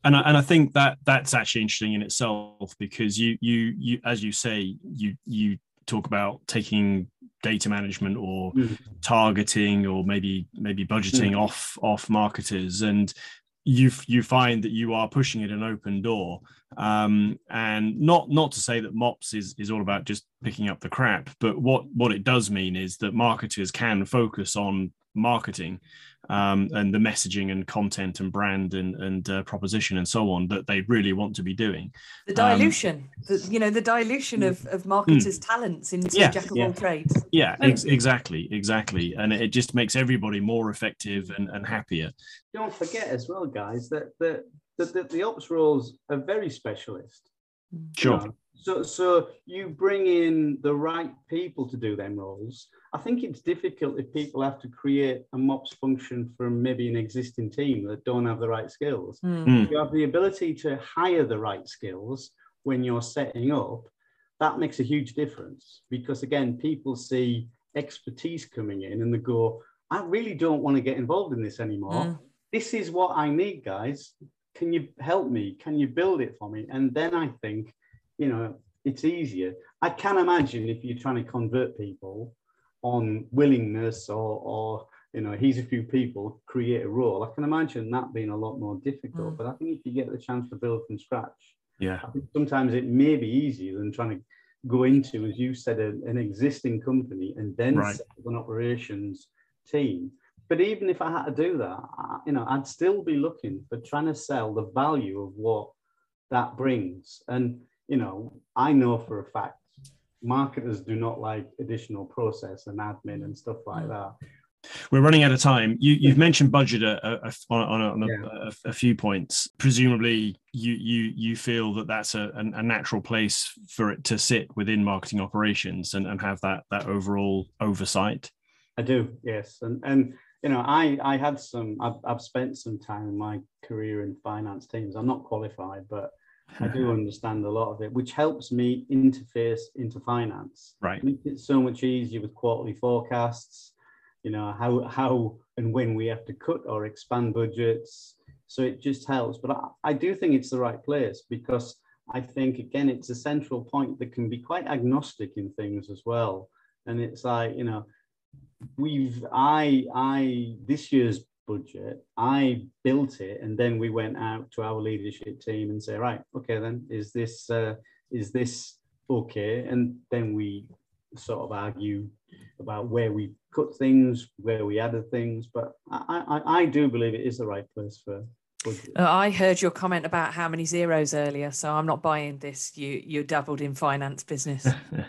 and I, and I think that that's actually interesting in itself because you you you as you say you you talk about taking data management or Mhm. targeting or maybe maybe budgeting off off marketers. And you you find that you are pushing it an open door. Um, and not not to say that mops is is all about just picking up the crap but what what it does mean is that marketers can focus on marketing um, and the messaging and content and brand and and uh, proposition and so on that they really want to be doing The Um, dilution, the, you know, the dilution of, of marketers' talents into Yeah, jack of yeah. all trades. yeah ex- exactly exactly and it just makes everybody more effective and, and happier don't forget as well, guys, that that that, that the ops roles are very specialist. you sure know. So so you bring in the right people to do them roles. I think it's difficult if people have to create a MOPS function from maybe an existing team that don't have the right skills. Mm. you have the ability to hire the right skills when you're setting up, that makes a huge difference because again, people see expertise coming in and they go, I really don't want to get involved in this anymore. Mm. This is what I need, guys. Can you help me? Can you build it for me? And then I think, you know, it's easier. I can imagine if you're trying to convert people on willingness or, or you know, he's a few people, create a role. I can imagine that being a lot more difficult. Mm. But I think if you get the chance to build from scratch, yeah I think sometimes it may be easier than trying to go into, as you said, a, an existing company and then Right. set up an operations team. But even if I had to do that, I, you know, I'd still be looking for trying to sell the value of what that brings. And you know, I know for a fact marketers do not like additional process and admin and stuff like mm. that. We're running out of time. You, you've mentioned budget a, a, on, on, a, on a, Yeah. a, few points. Presumably, you you you feel that that's a, a a natural place for it to sit within marketing operations and, and have that that overall oversight. I do, yes, and and you know, I I had some. I've I've spent some time in my career in finance teams. I'm not qualified, but I do understand a lot of it, which helps me interface into finance. Right. It's so much easier with quarterly forecasts. You know how how and when we have to cut or expand budgets. So it just helps. But I, I do think it's the right place because I think again it's a central point that can be quite agnostic in things as well. And it's like you know we've i i this year's budget i built it and then we went out to our leadership team and say right okay then is this uh, is this okay and then we sort of argue about where we cut things where we added things but i i, I do believe it is the right place for budget. Uh, I heard your comment about how many zeros earlier, so I'm not buying this. You you dabbled in finance business.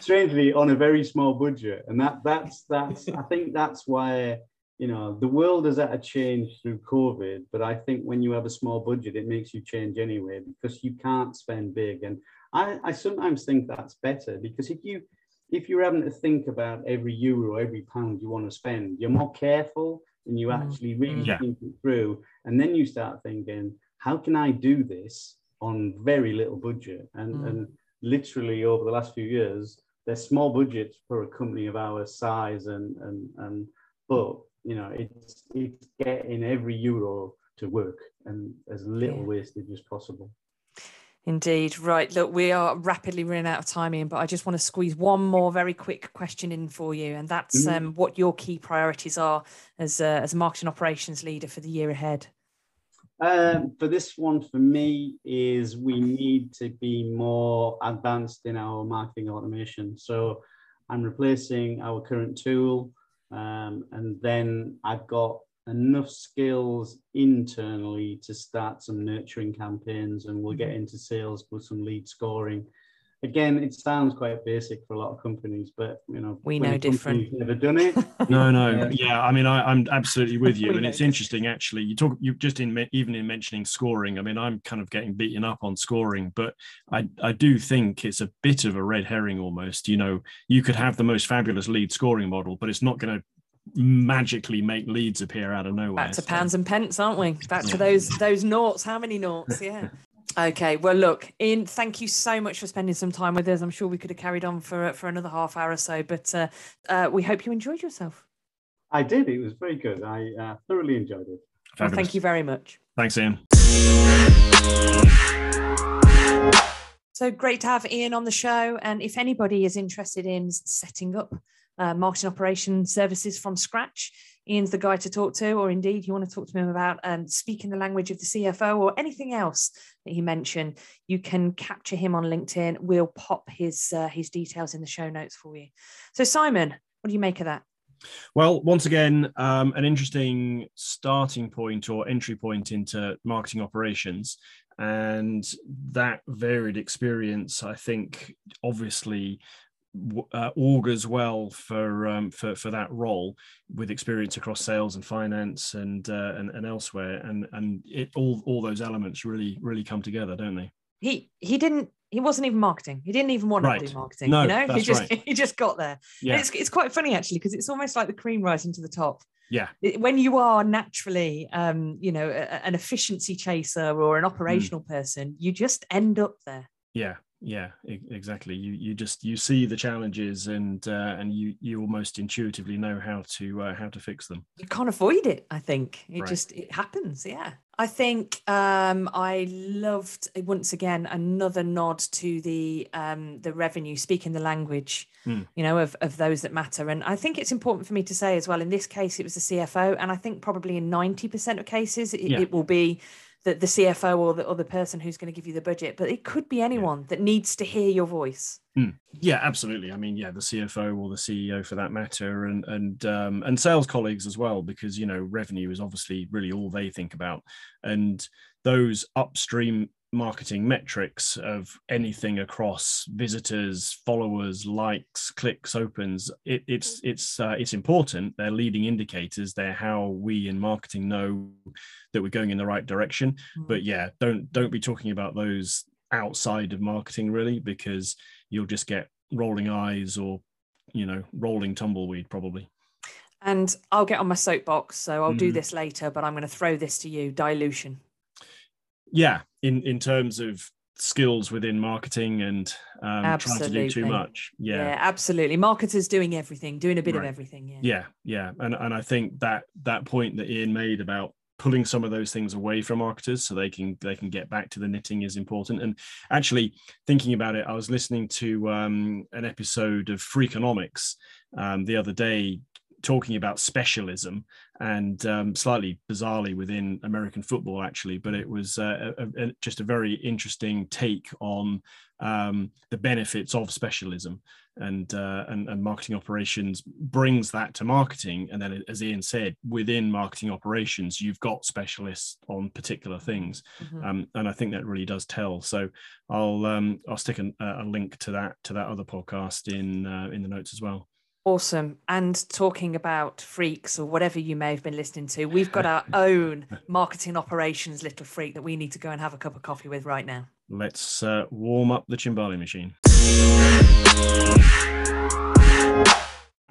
strangely on a very small budget and that that's that's i think that's why you know, the world has had a change through COVID, but I think when you have a small budget, it makes you change anyway because you can't spend big. And I, I sometimes think that's better because if you if you're having to think about every euro, every pound you want to spend, you're more careful and you mm. actually really yeah. think it through. And then you start thinking, how can I do this on very little budget? And mm. and literally over the last few years, there's small budgets for a company of our size and and and but you know it's it's getting every euro to work and as little yeah. wastage as possible Indeed. Right. Look, we are rapidly running out of time, Ian, but I just want to squeeze one more very quick question in for you. And that's mm-hmm. um, what your key priorities are as a, as a marketing operations leader for the year ahead. Um, for this one, for me, is we need to be more advanced in our marketing automation. So I'm replacing our current tool. Um, and then I've got enough skills internally to start some nurturing campaigns and we'll get mm-hmm. into sales with some lead scoring again it sounds quite basic for a lot of companies but you know we know different never done it no no yeah i mean I, am absolutely with you and it's interesting actually you talk you just in even in mentioning scoring i mean i'm kind of getting beaten up on scoring but i i do think it's a bit of a red herring almost you know you could have the most fabulous lead scoring model but it's not going to magically make leads appear out of nowhere. Back to pounds and pence, aren't we? Back to those those noughts. How many noughts? Yeah. Okay, well, look, Ian, thank you so much for spending some time with us. I'm sure we could have carried on for for another half hour or so, but uh, uh, we hope you enjoyed yourself. I did. It was very good. I uh, thoroughly enjoyed it. Well, thank you very much. Thanks, Ian. So great to have Ian on the show. And if anybody is interested in setting up uh, marketing operation services from scratch, Ian's the guy to talk to, or indeed you want to talk to him about um, speaking the language of the CFO or anything else that he mentioned, you can capture him on LinkedIn. We'll pop his uh, his details in the show notes for you. So, Simon, what do you make of that? Well, once again, um, an interesting starting point or entry point into marketing operations. And that varied experience, I think, obviously uh, augurs well for um, for for that role with experience across sales and finance and uh, and, and elsewhere and and it all all those elements really really come together don't they he he didn't he wasn't even marketing he didn't even want right. to do marketing no, you know he just right. he just got there yeah. it's, it's quite funny actually because it's almost like the cream rising to the top yeah when you are naturally um you know a, an efficiency chaser or an hmm. operational mm. person you just end up there yeah yeah exactly you you just you see the challenges and uh, and you you almost intuitively know how to uh, how to fix them you can't avoid it i think it right. just it happens yeah i think um i loved uh, once again another nod to the um the revenue speaking the language mm. you know of, of those that matter and i think it's important for me to say as well in this case it was the cfo and i think probably in 90% of cases it, yeah. it will be the, the CFO or the other person who's going to give you the budget, but it could be anyone yeah. that needs to hear your voice. Mm. Yeah, absolutely. I mean, yeah, the CFO or the CEO for that matter, and and um, and sales colleagues as well, because you know revenue is obviously really all they think about, and those upstream marketing metrics of anything across visitors, followers, likes, clicks, opens. It, it's it's uh, it's important. They're leading indicators. They're how we in marketing know that we're going in the right direction. Mm-hmm. But yeah, don't don't be talking about those outside of marketing really, because you'll just get rolling eyes or you know rolling tumbleweed probably. And I'll get on my soapbox, so I'll mm. do this later. But I'm going to throw this to you: dilution yeah in in terms of skills within marketing and um, trying to do too much. Yeah. yeah absolutely. Marketers doing everything doing a bit right. of everything yeah. Yeah yeah. And, and i think that that point that ian made about pulling some of those things away from marketers so they can they can get back to the knitting is important. And actually thinking about it i was listening to um, an episode of freakonomics um, the other day talking about specialism and um, slightly bizarrely within American football, actually, but it was uh, a, a, just a very interesting take on um, the benefits of specialism. And, uh, and, and marketing operations brings that to marketing, and then, as Ian said, within marketing operations, you've got specialists on particular things, mm-hmm. um, and I think that really does tell. So I'll um, I'll stick an, a link to that to that other podcast in uh, in the notes as well. Awesome. And talking about freaks or whatever you may have been listening to, we've got our own marketing operations little freak that we need to go and have a cup of coffee with right now. Let's uh, warm up the Chimbali machine.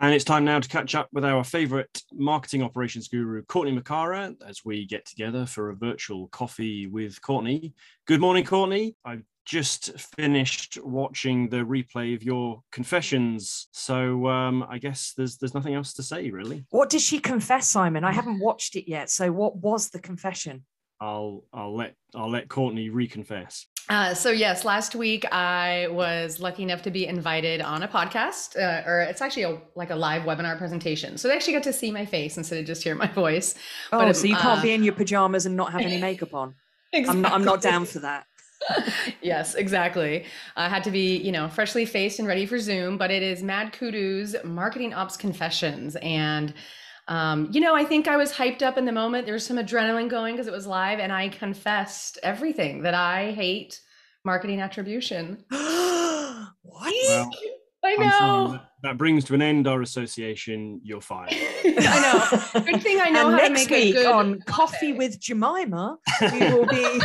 And it's time now to catch up with our favorite marketing operations guru, Courtney Makara, as we get together for a virtual coffee with Courtney. Good morning, Courtney. I've just finished watching the replay of your confessions, so um, I guess there's there's nothing else to say really. What did she confess, Simon? I haven't watched it yet. So what was the confession? I'll I'll let I'll let Courtney reconfess. Uh, so yes, last week I was lucky enough to be invited on a podcast, uh, or it's actually a, like a live webinar presentation. So they actually got to see my face instead of just hear my voice. Oh, but, so you can't uh, be in your pajamas and not have any makeup on. exactly. I'm not, I'm not down for that. yes, exactly. I had to be, you know, freshly faced and ready for Zoom, but it is MadKudu's Marketing Ops Confessions. And um, you know, I think I was hyped up in the moment. There was some adrenaline going because it was live, and I confessed everything that I hate marketing attribution. what? Well, I know. That, that brings to an end our association. You're fired. I know. Good thing I know and how next to make week a good on Coffee with Jemima, we will be.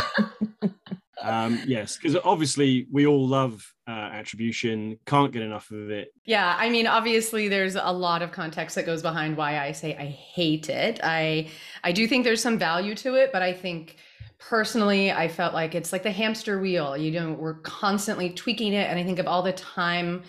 um, yes, because obviously we all love uh, attribution, can't get enough of it. Yeah, I mean, obviously there's a lot of context that goes behind why I say I hate it. I I do think there's some value to it, but I think personally I felt like it's like the hamster wheel. You know, we're constantly tweaking it, and I think of all the time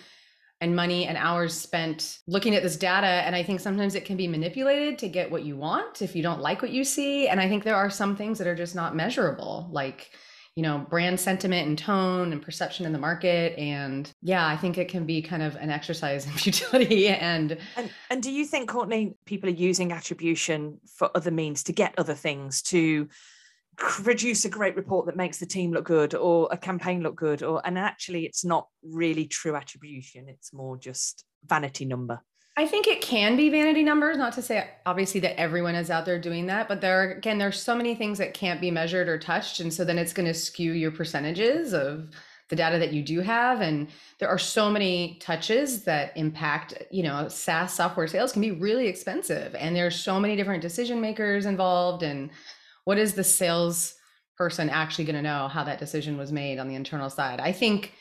and money and hours spent looking at this data and i think sometimes it can be manipulated to get what you want if you don't like what you see and i think there are some things that are just not measurable like you know brand sentiment and tone and perception in the market. And yeah i think it can be kind of an exercise in futility and and, and do you think courtney people are using attribution for other means to get other things to produce a great report that makes the team look good or a campaign look good? Or and actually it's not really true attribution. It's more just vanity number I think it can be vanity numbers, not to say obviously that everyone is out there doing that, but there are, again, there's so many things that can't be measured or touched. And so then it's going to skew your percentages of the data that you do have. And there are so many touches that impact, you know, SaaS software sales can be really expensive. And there's so many different decision makers involved. And what is the sales person actually going to know how that decision was made on the internal side? I think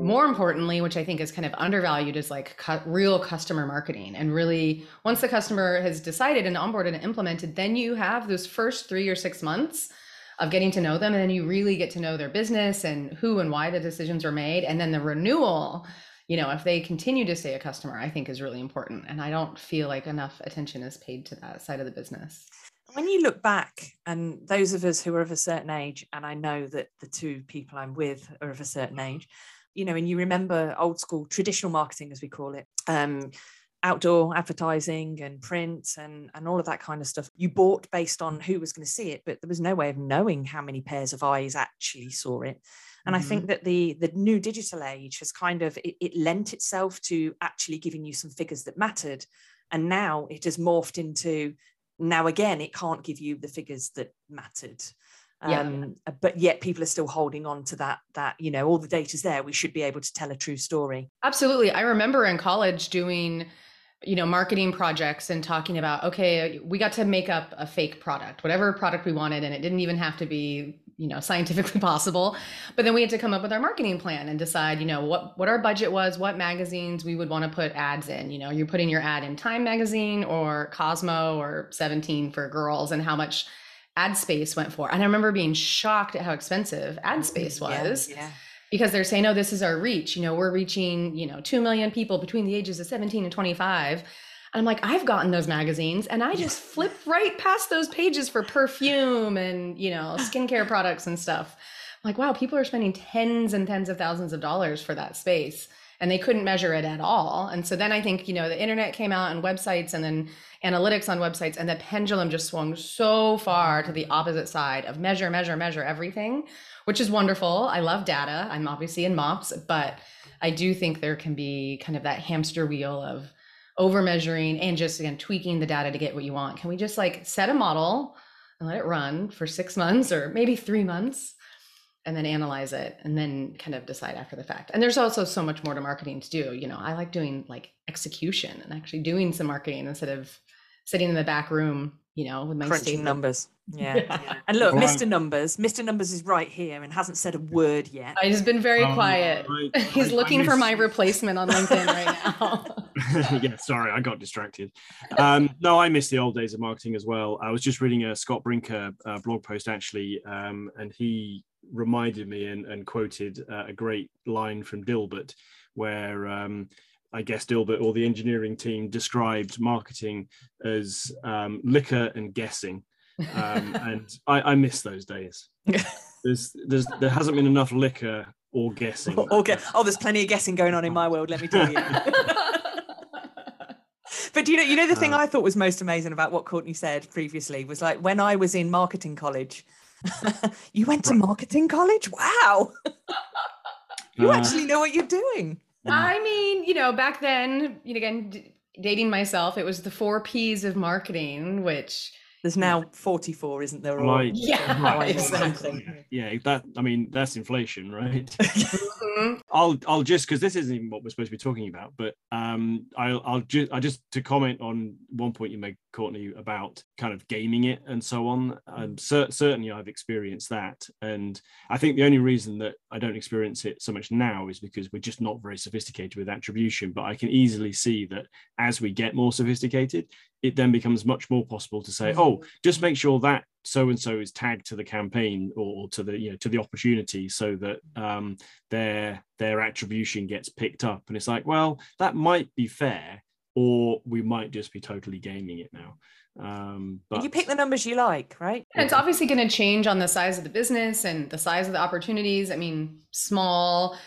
more importantly which i think is kind of undervalued is like cu- real customer marketing. And really once the customer has decided and onboarded and implemented then you have those first three or six months of getting to know them and then you really get to know their business and who and why the decisions were made. And then the renewal you know if they continue to stay a customer i think is really important. And i don't feel like enough attention is paid to that side of the business when you look back and those of us who are of a certain age and i know that the two people i'm with are of a certain age you know, and you remember old school traditional marketing, as we call it, um, outdoor advertising and print and, and all of that kind of stuff. You bought based on who was going to see it, but there was no way of knowing how many pairs of eyes actually saw it. And mm-hmm. I think mm-hmm. that the the new digital age has kind of it, it lent itself to actually giving you some figures that mattered. And now it has morphed into now again, it can't give you the figures that mattered. Yeah. Um, but yet people are still holding on to that that you know all the data's there. We should be able to tell a true story. Absolutely. I remember in college doing you know marketing projects and talking about okay we got to make up a fake product whatever product we wanted and it didn't even have to be you know scientifically possible but then we had to come up with our marketing plan and decide you know what what our budget was what magazines we would want to put ads in you know you're putting your ad in time magazine or cosmo or 17 for girls and how much ad space went for. And I remember being shocked at how expensive ad mm-hmm. space was. Yeah, yeah. Because they're saying, oh, this is our reach. You know, we're reaching, you know, 2 million people between the ages of 17 and 25. And I'm like, I've gotten those magazines and I just flip right past those pages for perfume and, you know, skincare products and stuff. I'm like, wow, people are spending tens and tens of thousands of dollars for that space and they couldn't measure it at all. And so then I think, you know, the internet came out and websites and then analytics on websites and the pendulum just swung so far to the opposite side of measure, measure, measure everything, which is wonderful. I love data. I'm obviously in MOPS, but I do think there can be kind of that hamster wheel of over measuring and just again tweaking the data to get what you want. Can we just like set a model and let it run for six months or maybe three months? and then analyze it and then kind of decide after the fact. And there's also so much more to marketing to do. You know, I like doing like execution and actually doing some marketing instead of sitting in the back room, you know, with my crunching stapler. numbers. Yeah. Yeah. And look, Well, Mr. Numbers, Mr. Numbers is right here and hasn't said a word yet. He's been very Um, quiet. I- He's I- I looking for my replacement on LinkedIn right now. yeah, sorry, I got distracted. Um, no, I miss the old days of marketing as well. I was just reading a Scott Brinker uh, blog post actually, um, and he reminded me and, and quoted uh, a great line from Dilbert, where um, I guess Dilbert or the engineering team described marketing as um, liquor and guessing. Um, and I, I miss those days. There's, there's, there hasn't been enough liquor or guessing. Or get, oh, there's plenty of guessing going on in my world, let me tell you. but do you know, you know, the thing Uh, I thought was most amazing about what Courtney said previously was like when I was in marketing college. you went to Right. marketing college? Wow. you Uh, actually know what you're doing. I mean, you know, back then, you know, again, dating myself, it was the four P's of marketing, which There's now 44, isn't there? Right. Yeah, Right, exactly. yeah that i mean that's inflation right Mhm. i'll i'll just because this isn't even what we're supposed to be talking about but um i'll i'll just i just to comment on one point you made courtney about kind of gaming it and so on um cer- certainly i've experienced that and i think the only reason that i don't experience it so much now is because we're just not very sophisticated with attribution but i can easily see that as we get more sophisticated it then becomes much more possible to say oh just make sure that so and so is tagged to the campaign or, or to the you know to the opportunity so that um, their their attribution gets picked up and it's like well that might be fair or we might just be totally gaming it now um but you pick the numbers you like, right? And it's obviously going to change on the size of the business and the size of the opportunities. I mean, small,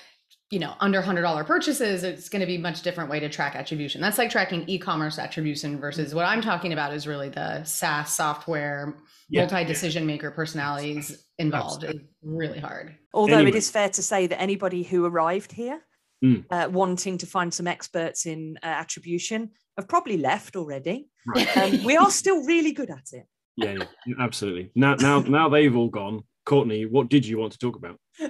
you know, under $100 purchases, it's going to be much different way to track attribution. That's like tracking e-commerce attribution versus what I'm talking about is really the SaaS software, Yeah, multi-decision maker personalities involved. It's really hard. Although Anyway. it is fair to say that anybody who arrived here Mm. uh, wanting to find some experts in uh, attribution have probably left already. right. Um, we are still really good at it. yeah, yeah absolutely now now now they've all gone courtney what did you want to talk about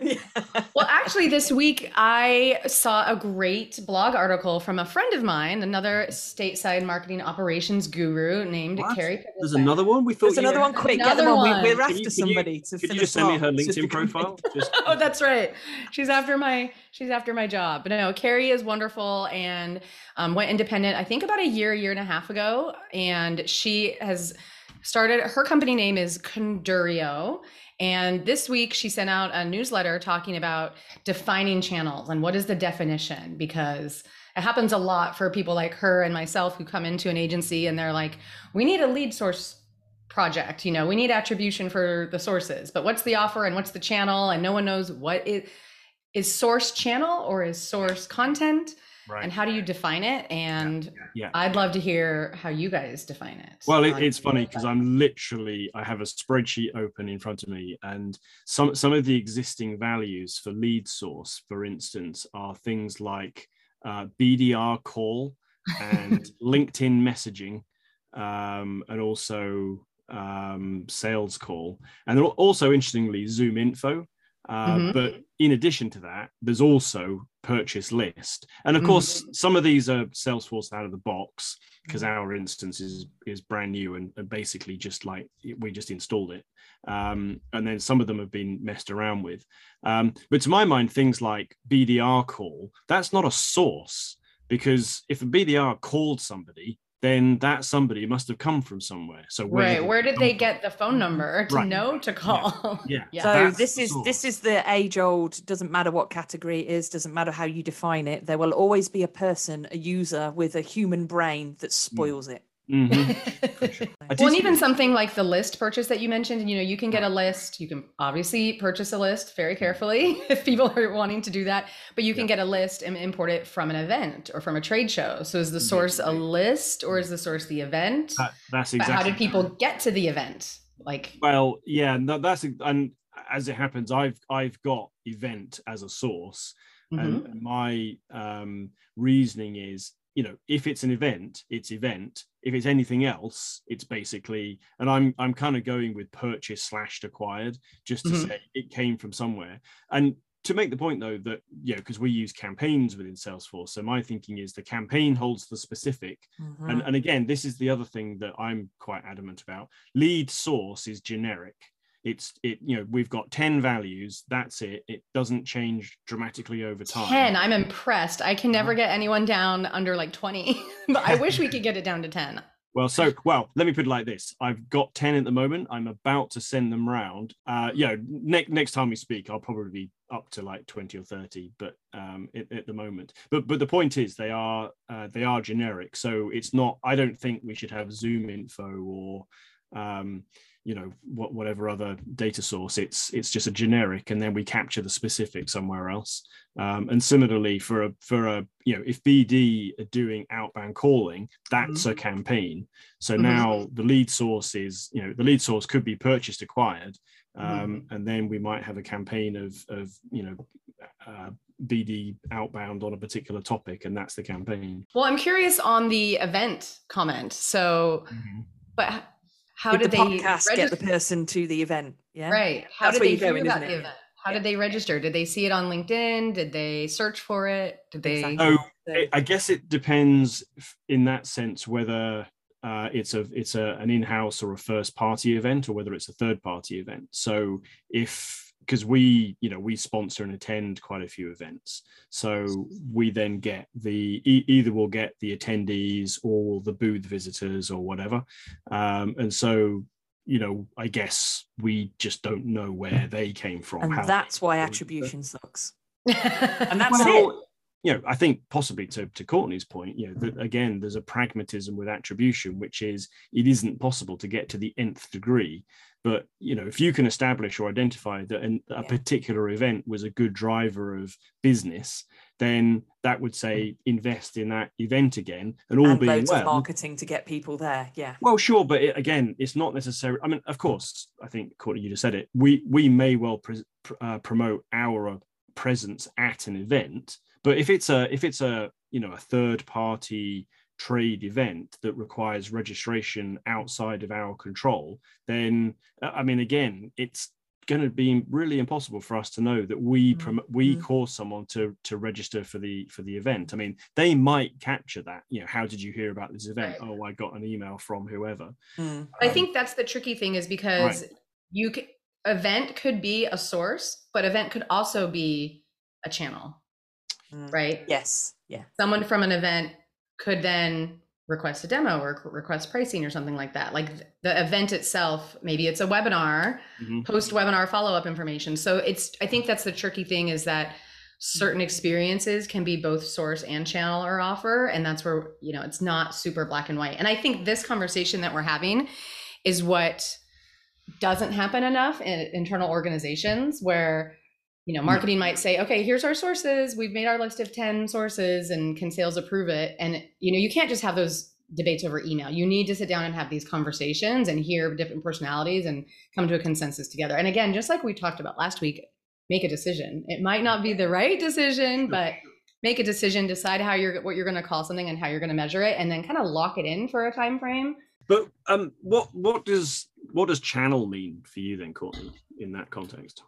Well, actually, this week I saw a great blog article from a friend of mine, another stateside marketing operations guru named What? Carrie. there's another one we thought There's another one quick. Get them Another on. one. We, we're Can after you- can you- somebody to could you just send me her slot. Linkedin profile just oh, that's right. She's after my she's after my job. But no, Carrie is wonderful and um, went independent. I think about a year, year and a half ago, and she has started. Her company name is Condurio. And this week she sent out a newsletter talking about defining channels and what is the definition because it happens a lot for people like her and myself who come into an agency and they're like, we need a lead source project you know we need attribution for the sources but what's the offer and what's the channel? And no one knows what is is source channel or is source content right. And how do you define it? And yeah. I'd love to hear how you guys define it. Well, it, it's funny because I'm literally I have a spreadsheet open in front of me, and some some of the existing values for lead source, for instance, are things like uh, BDR call and LinkedIn messaging, um, and also um, sales call, and also interestingly ZoomInfo. Uh, Mhm. But in addition to that, there's also purchase list, and of Mhm. course, some of these are Salesforce out of the box because our instance is is brand new and, and basically just like we just installed it um, and then some of them have been messed around with um, but to my mind things like bdr call that's not a source because if a bdr called somebody then that somebody must have come from somewhere so where right where did they from? get the phone mm-hmm. number to Right. know to call yeah Yeah. So that's this the is this is the age old. Doesn't matter what category it is. Doesn't matter how you define it. There will always be a person, a user with a human brain that mm. spoils it. Mhm. I well, and even something like the list purchase that you mentioned, you know, you can get a list. You can obviously purchase a list very carefully if people are wanting to do that, but you can get a list and import it from an event or from a trade show. So is the source a list or is the source the event? that- that's But exactly how did people get to the event? Like, Well, yeah, no, that's and as it happens, I've I've got event as a source, mhm. and my um, reasoning is you know if it's an event it's event. If it's anything else it's basically and i'm i'm kind of going with purchase slashed acquired just to mm-hmm. say it came from somewhere. And to make the point though that you know because we use campaigns within salesforce so my thinking is the campaign holds the specific. Mm-hmm. and, and again this is the other thing that i'm quite adamant about. Lead source is generic it's it you know we've got 10 values that's it it doesn't change dramatically over time. 10 i'm impressed. I can never uh-huh. get anyone down under like 20 but i wish we could get it down to 10 well so well let me put it like this. I've got 10 at the moment. I'm about to send them round. Uh yeah next next time we speak i'll probably be up to like 20 or 30 but um at, at the moment. But but the point is they are uh, they are generic so it's not i don't think we should have ZoomInfo or um you know what, whatever other data source it's it's just a generic and then we capture the specific somewhere else um, and similarly for a for a you know if bd are doing outbound calling that's mm-hmm. a campaign so mm-hmm. now the lead source is you know the lead source could be purchased acquired um, mm-hmm. and then we might have a campaign of of you know uh, BD outbound on a particular topic, and that's the campaign. Well, I'm curious on the event comment. So, mm-hmm. but how did the they podcast register? get the person to the event? Yeah, right. How That's did they hear going, about the event? How yeah. did they register? Did they see it on LinkedIn? Did they search for it? Did they? Exactly. Oh, I guess it depends in that sense whether uh, it's a it's a an in-house or a first party event or whether it's a third party event. So if because we you know we sponsor and attend quite a few events. So we then get the e- either we'll get the attendees or the booth visitors or whatever. Um, and so you know i guess we just don't know where they came from and that's why attribution sucks. And that's well, it you know, I think possibly to, to Courtney's point, you know, that again, there's a pragmatism with attribution, which is it isn't possible to get to the nth degree. But you know, if you can establish or identify that an, a yeah. particular event was a good driver of business, then that would say invest in that event again, and all and being well, marketing to get people there. Yeah. Well, sure, but it, again, it's not necessary. I mean, of course, I think Courtney, you just said it. We we may well pre- uh, promote our presence at an event but if it's a if it's a you know a third party trade event that requires registration outside of our control, then uh, I mean again, it's going to be really impossible for us to know that we mm-hmm. we mm-hmm. cause someone to to register for the for the event i mean they might capture that you know how did you hear about this event right. oh i got an email from whoever mm. i um, think that's the tricky thing is because right. you could, event could be a source but event could also be a channel mm. right? Yes. Yeah. Someone from an event could then request a demo or request pricing or something like that. Like the event itself, maybe it's a webinar, mm-hmm. post webinar follow up information. So it's, I think that's the tricky thing is that certain experiences can be both source and channel or offer. And that's where, you know, it's not super black and white. And I think this conversation that we're having is what doesn't happen enough in internal organizations where you know marketing might say okay here's our sources. We've made our list of 10 sources and can sales approve it. And you know you can't just have those debates over email. You need to sit down and have these conversations and hear different personalities and come to a consensus together. And again just like we talked about last week make a decision. It might not be the right decision but make a decision decide how you're what you're going to call something and how you're going to measure it and then kind of lock it in for a time frame. But um what what does what does channel mean for you then courtney in that context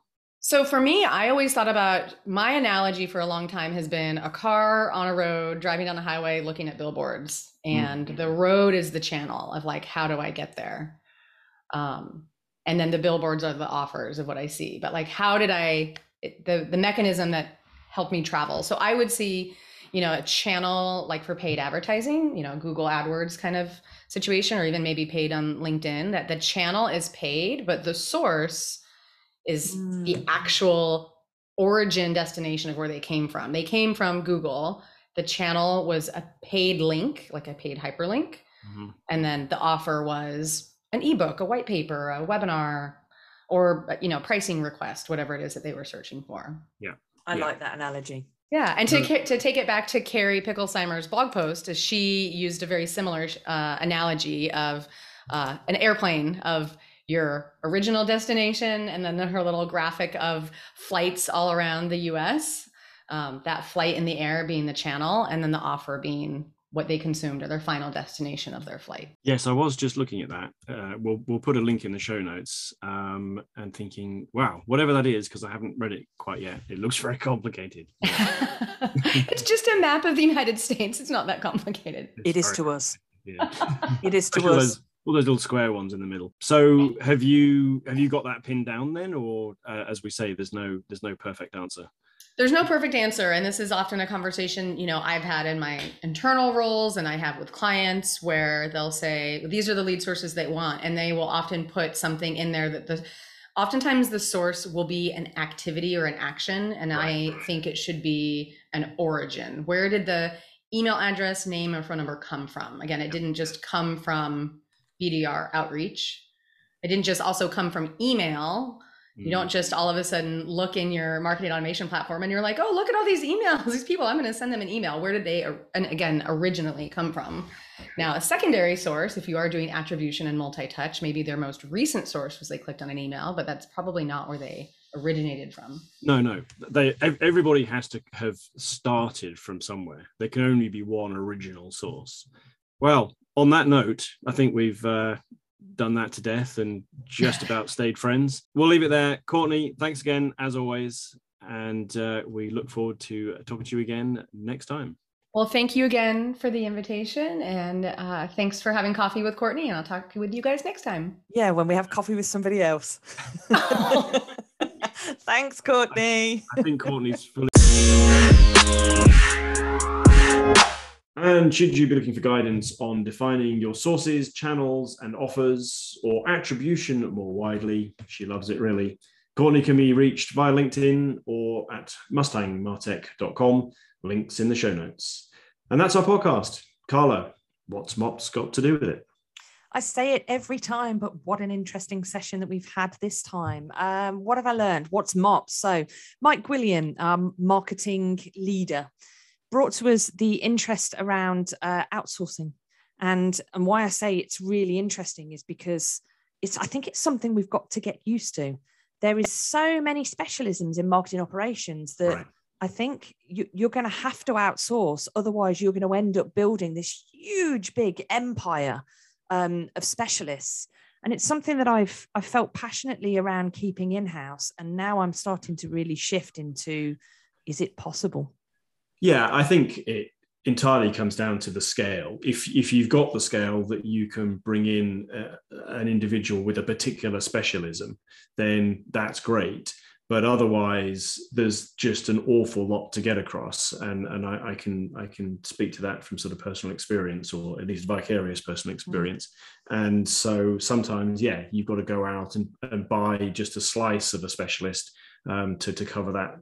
so for me, I always thought about my analogy for a long time has been a car on a road driving down the highway looking at billboards and mm-hmm. the road is the channel of like how do I get there? Um, and then the billboards are the offers of what I see. But like how did I the the mechanism that helped me travel. So I would see, you know, a channel like for paid advertising, you know, Google AdWords kind of situation or even maybe paid on LinkedIn that the channel is paid, but the source is mm. the actual origin destination of where they came from. They came from Google. The channel was a paid link, like a paid hyperlink. Mm-hmm. And then the offer was an ebook, a white paper, a webinar, or you know, pricing request, whatever it is that they were searching for. Yeah. I yeah. like that analogy. Yeah, and to mm. to take it back to Carrie Picklesheimer's blog post, she used a very similar uh, analogy of uh, an airplane of your original destination and then her little graphic of flights all around the US. Um, that flight in the air being the channel, and then the offer being what they consumed or their final destination of their flight. Yes, I was just looking at that. Uh, we'll we'll put a link in the show notes um, and thinking, wow, whatever that is, because I haven't read it quite yet. It looks very complicated. it's just a map of the United States. It's not that complicated. It's it is to us. Yeah. it is to us. All those little square ones in the middle. So have you have you got that pinned down then, or uh, as we say, there's no there's no perfect answer there's no perfect answer and this is often a conversation you know i've had in my internal roles and i have with clients where they'll say these are the lead sources they want and they will often put something in there that the oftentimes the source will be an activity or an action and right. i think it should be an origin where did the email address name and phone number come from again it didn't just come from bdr outreach it didn't just also come from email you don't mm. just all of a sudden look in your marketing automation platform and you're like, oh, look at all these emails, these people, I'm going to send them an email. Where did they, and again, originally come from? Now, a secondary source, if you are doing attribution and multi touch, maybe their most recent source was they clicked on an email, but that's probably not where they originated from. No, no. They everybody has to have started from somewhere. There can only be one original source. Well, on that note, I think we've uh, done that to death and just about stayed friends. We'll leave it there. Courtney, thanks again, as always. And uh, we look forward to talking to you again next time. Well, thank you again for the invitation. And uh, thanks for having coffee with Courtney. And I'll talk with you guys next time. Yeah, when we have coffee with somebody else. thanks, Courtney. I think Courtney's fully. And should you be looking for guidance on defining your sources, channels, and offers, or attribution more widely, she loves it really. Courtney can be reached via LinkedIn or at mustangmartech.com. Links in the show notes. And that's our podcast. Carla, what's MOPS got to do with it? I say it every time, but what an interesting session that we've had this time. Um, what have I learned? What's MOPS? So, Mike Gwilliam, um, marketing leader brought to us the interest around uh, outsourcing. And, and why I say it's really interesting is because it's I think it's something we've got to get used to. There is so many specialisms in marketing operations that right. I think you, you're going to have to outsource. Otherwise, you're going to end up building this huge, big empire um, of specialists. And it's something that I've I felt passionately around keeping in house, and now I'm starting to really shift into: is it possible? Yeah, I think it entirely comes down to the scale. If if you've got the scale that you can bring in uh, an individual with a particular specialism, then that's great. But otherwise, there's just an awful lot to get across, and and I, I can I can speak to that from sort of personal experience, or at least vicarious personal mm. experience. Mm. And so sometimes, yeah, you've got to go out and, and buy just a slice of a specialist um, to to cover that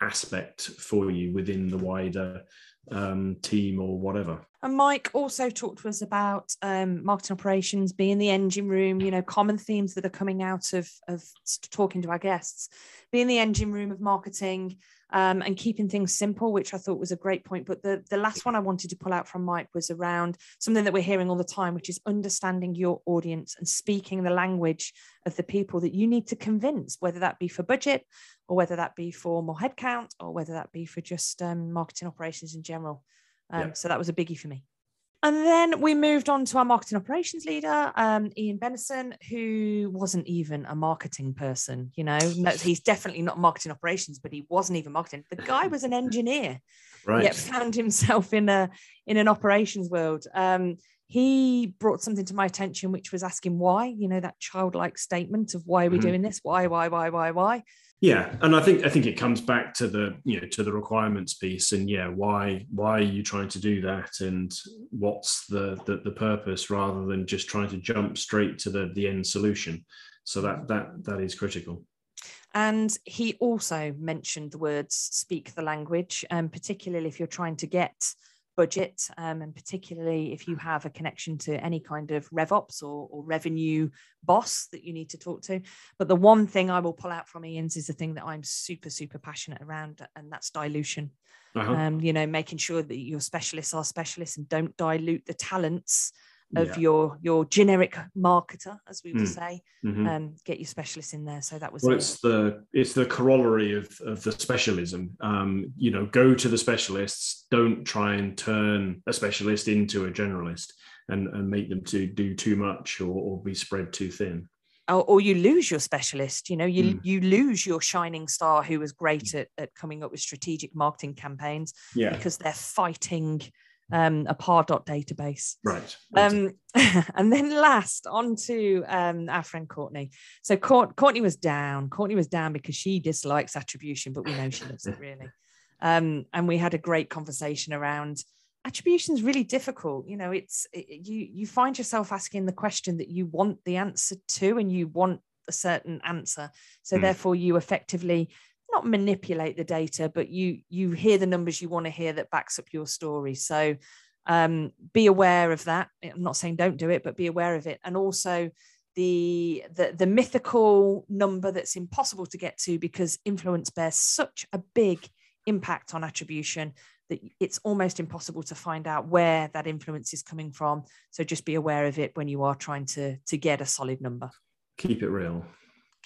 aspect for you within the wider um, team or whatever. And Mike also talked to us about um, marketing operations being the engine room, you know, common themes that are coming out of, of talking to our guests, being the engine room of marketing um, and keeping things simple, which I thought was a great point. But the, the last one I wanted to pull out from Mike was around something that we're hearing all the time, which is understanding your audience and speaking the language of the people that you need to convince, whether that be for budget or whether that be for more headcount or whether that be for just um, marketing operations in general. Um, yeah. So that was a biggie for me. And then we moved on to our marketing operations leader, um, Ian Benison, who wasn't even a marketing person. You know, no, he's definitely not marketing operations, but he wasn't even marketing. The guy was an engineer, right? Yet found himself in a in an operations world. Um, he brought something to my attention, which was asking why. You know, that childlike statement of why are we mm-hmm. doing this? Why? Why? Why? Why? Why? Yeah, and I think I think it comes back to the you know to the requirements piece, and yeah, why why are you trying to do that, and what's the the, the purpose rather than just trying to jump straight to the the end solution. So that that that is critical. And he also mentioned the words "speak the language," um, particularly if you're trying to get budget, um, and particularly if you have a connection to any kind of RevOps or, or, revenue boss that you need to talk to. But the one thing I will pull out from Ian's is the thing that I'm super, super passionate around, and that's dilution. Uh-huh. Um, you know, making sure that your specialists are specialists and don't dilute the talents of Yeah. your your generic marketer, as we would Mm. say, Mhm. um, get your specialists in there. So that was Well, it. it's the it's the corollary of, of the specialism. Um, you know, go to the specialists. Don't try and turn a specialist into a generalist and, and make them to do too much or, or be spread too thin. or, or you lose your specialist you know you Mm. you lose your shining star who was great at, at coming up with strategic marketing campaigns Yeah, because they're fighting um, a pardot database. Right. um, and then last on to um, our friend courtney. So Court, courtney was down. Courtney was down because she dislikes attribution but we know she loves it really. Um, and we had a great conversation around attribution is really difficult. You know it's it, you you find yourself asking the question that you want the answer to and you want a certain answer. So Mm. therefore you effectively not manipulate the data but you you hear the numbers you want to hear that backs up your story. So um, be aware of that. I'm not saying don't do it but be aware of it. And also the, the the mythical number that's impossible to get to because influence bears such a big impact on attribution that it's almost impossible to find out where that influence is coming from. So just be aware of it when you are trying to to get a solid number. Keep it real.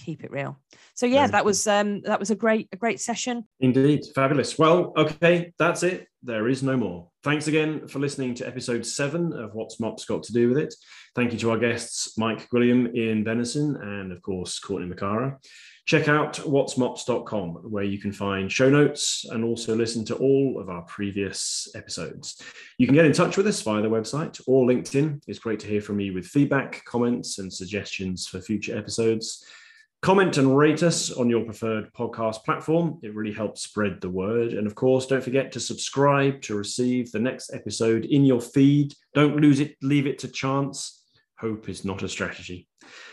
Keep it real so yeah that was um that was a great a great session Indeed. Fabulous. Well, okay, that's it. There is no more. Thanks again for listening to episode seven of What's Mops Got to Do with It. Thank you to our guests, Mike Gwilliam, Ian Venison, and of course, Courtney Macara. Check out what'smops.com, where you can find show notes and also listen to all of our previous episodes. You can get in touch with us via the website or LinkedIn. It's great to hear from you with feedback, comments, and suggestions for future episodes. Comment and rate us on your preferred podcast platform. It really helps spread the word. And of course, don't forget to subscribe to receive the next episode in your feed. Don't lose it, leave it to chance. Hope is not a strategy.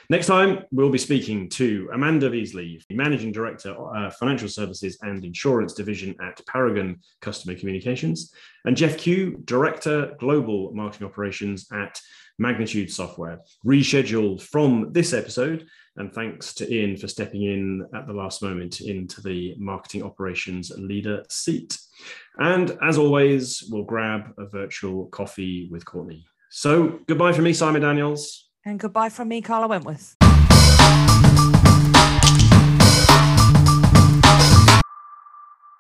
Next time, we'll be speaking to Amanda Beasley, Managing Director, uh, Financial Services and Insurance Division at Paragon Customer Communications, and Jeff Q, Director, Global Marketing Operations at Magnitude Software. Rescheduled from this episode, and thanks to Ian for stepping in at the last moment into the marketing operations leader seat. And as always, we'll grab a virtual coffee with Courtney. So goodbye from me, Simon Daniels. and goodbye from me carla wentworth